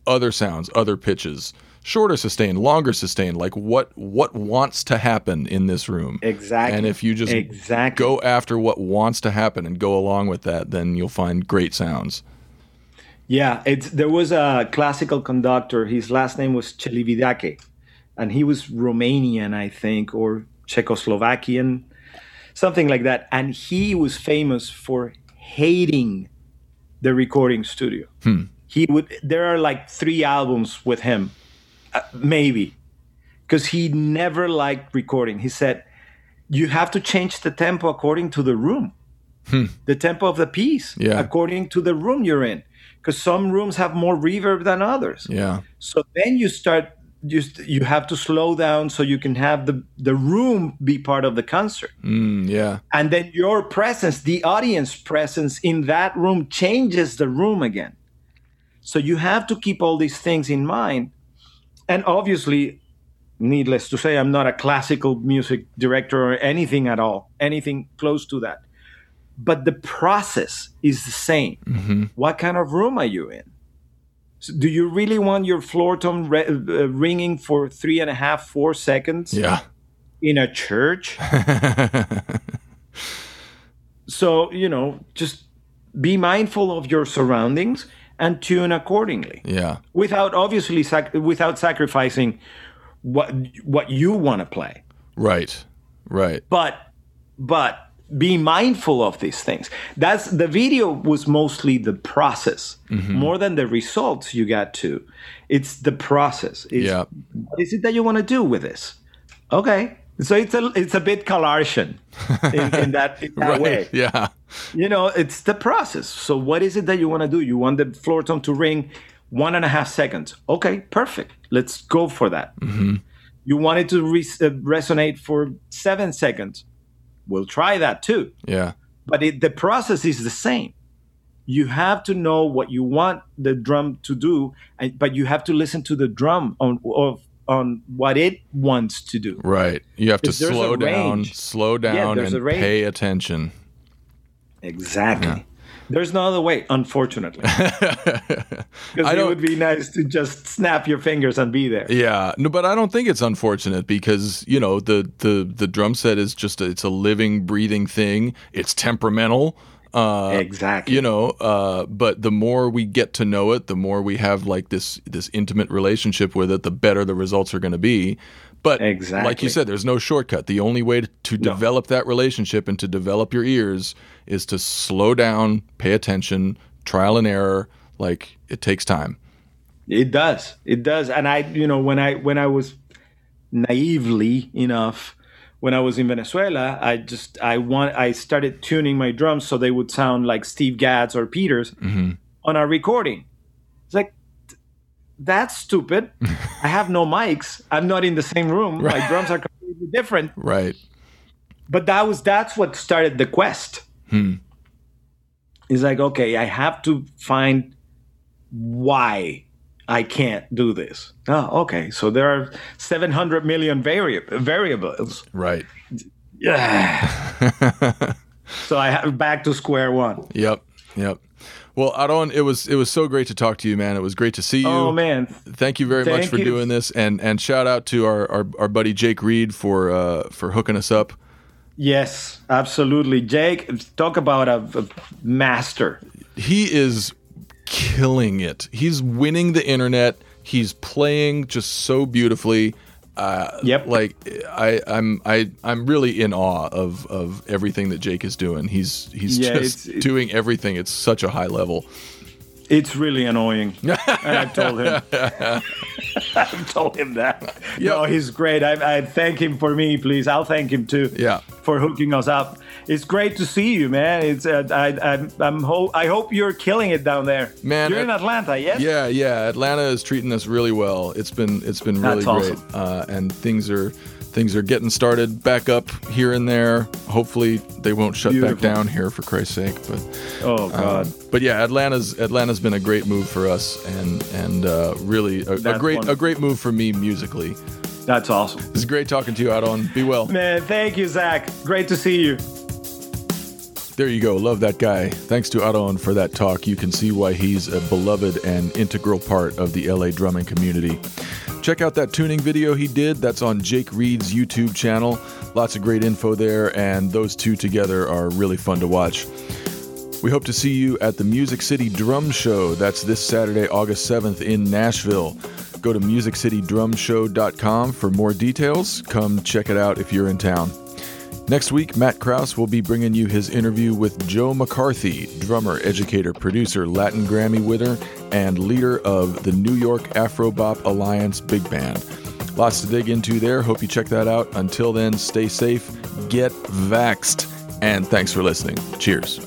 S2: other sounds other pitches shorter sustain longer sustain like what what wants to happen in this room
S3: Exactly.
S2: and if you just
S3: Exactly.
S2: go after what wants to happen and go along with that then you'll find great sounds
S3: Yeah, it's there was a classical conductor. His last name was Celibidache, and he was Romanian, I think, or Czechoslovakian, something like that. And he was famous for hating the recording studio. He would. There are like three albums with him, uh, maybe, because he never liked recording. He said, "You have to change the tempo according to the room." the tempo of the piece
S2: Yeah.
S3: according to the room you're in because some rooms have more reverb than others.
S2: Yeah.
S3: So then you start you, you have to slow down so you can have the the room be part of the concert.
S2: Mm, yeah.
S3: And then your presence the audience presence in that room changes the room again. So you have to keep all these things in mind. And obviously needless to say i'm not a classical music director or anything at all anything close to that but the process is the same. What kind of room are you in? So do you really want your floor tom re- uh, ringing for three and a half four seconds?
S2: Yeah.
S3: In a church? So you know just be mindful of your surroundings and tune accordingly.
S2: Yeah.
S3: Without obviously sac- without sacrificing what what you want to play.
S2: Right. Right.
S3: But but be mindful of these things. That's the video was mostly the process. More than the results you got to. It's the process. It's,
S2: Yeah.
S3: what is it that you want to do with this? Okay. So it's a it's a bit CalArtian in, in that, in that
S2: right.
S3: way.
S2: Yeah.
S3: You know it's the process. So what is it that you want to do? You want the floor tom to ring one and a half seconds. Okay perfect. Let's go for that. You want it to re- uh, resonate for seven seconds we'll try that too.
S2: Yeah.
S3: But it, the process is the same. You have to know what you want the drum to do and, but you have to listen to the drum on of, on what it wants to do.
S2: Right. You have to slow down,
S3: range-
S2: slow down,
S3: there's
S2: and pay attention.
S3: Exactly. There's no other way, unfortunately. Because it would be nice to just snap your fingers and be there.
S2: Yeah, no, but I don't think it's unfortunate because you know the the the drum set is just a, it's a living, breathing thing. It's temperamental. Uh,
S3: exactly.
S2: you know uh, but the more we get to know it the more we have like this this intimate relationship with it the better the results are going to be but
S3: exactly.
S2: like you said there's no shortcut the only way to, to develop that relationship and to develop your ears is to slow down pay attention trial and error like it takes time
S3: It does. It does. And I, you know, when I when I was naively enough, when I was in Venezuela, I just I want I started tuning my drums so they would sound like Steve Gadd's or Peters mm-hmm. on our recording. It's like that's stupid. I have no mics. I'm not in the same room. My drums are completely different.
S2: right
S3: but that was that's what started the quest hmm. it's like okay i have to find why i can't do this oh okay so there are 700 million vari- variables
S2: right
S3: yeah so i have back to square one
S2: Yep. Yep. Well, Aaron, it was it was so great to talk to you, man. It was great to see you.
S3: oh man
S2: Thank you very much for
S3: you.
S2: doing this, and and shout out to our our, our buddy Jake Reed for uh, for hooking us up.
S3: yes absolutely jake talk about a, a master
S2: He is killing it. He's winning the internet. He's playing just so beautifully. Uh,
S3: Yep.
S2: Like I, I'm, I, I'm really in awe of of everything that Jake is doing. He's he's
S3: Yeah,
S2: just
S3: it's- it's-
S2: doing everything at such a high level.
S3: It's really annoying. and I've told him. I've told him that.
S2: Yeah.
S3: No, he's great. I, I thank him for me, please. I'll thank him too.
S2: Yeah.
S3: For hooking us up. It's great to see you, man. It's uh, I I'm, I'm ho- I hope you're killing it down there.
S2: Man,
S3: you're
S2: uh,
S3: in Atlanta, yes?
S2: Yeah, yeah. Atlanta is treating us really well. It's been it's been really
S3: That's
S2: great,
S3: awesome.
S2: uh, and things are things are getting started back up here and there. Hopefully, they won't shut back down here for Christ's sake. But
S3: Oh God.
S2: um, but yeah, Atlanta's Atlanta's been a great move for us, and and uh, really a, a great a great move for me musically.
S3: That's awesome.
S2: It's great talking to you, Aaron. Be well.
S3: Man, thank you, Zach. Great to see you.
S2: There you go. Love that guy. Thanks to Aaron for that talk. You can see why he's a beloved and integral part of the LA drumming community. Check out that tuning video he did. That's on Jake Reed's YouTube channel. Lots of great info there, and those two together are really fun to watch. We hope to see you at the Music City Drum Show. That's this Saturday, August 7th in Nashville. Go to musiccitydrumshow.com for more details. Come check it out if you're in town. Next week, Matt Krause will be bringing you his interview with Joe McCarthy, drummer, educator, producer, Latin Grammy winner, and leader of the New York Afrobop Alliance Big Band. Lots to dig into there. Hope you check that out. Until then, stay safe, get vaxxed, and thanks for listening. Cheers.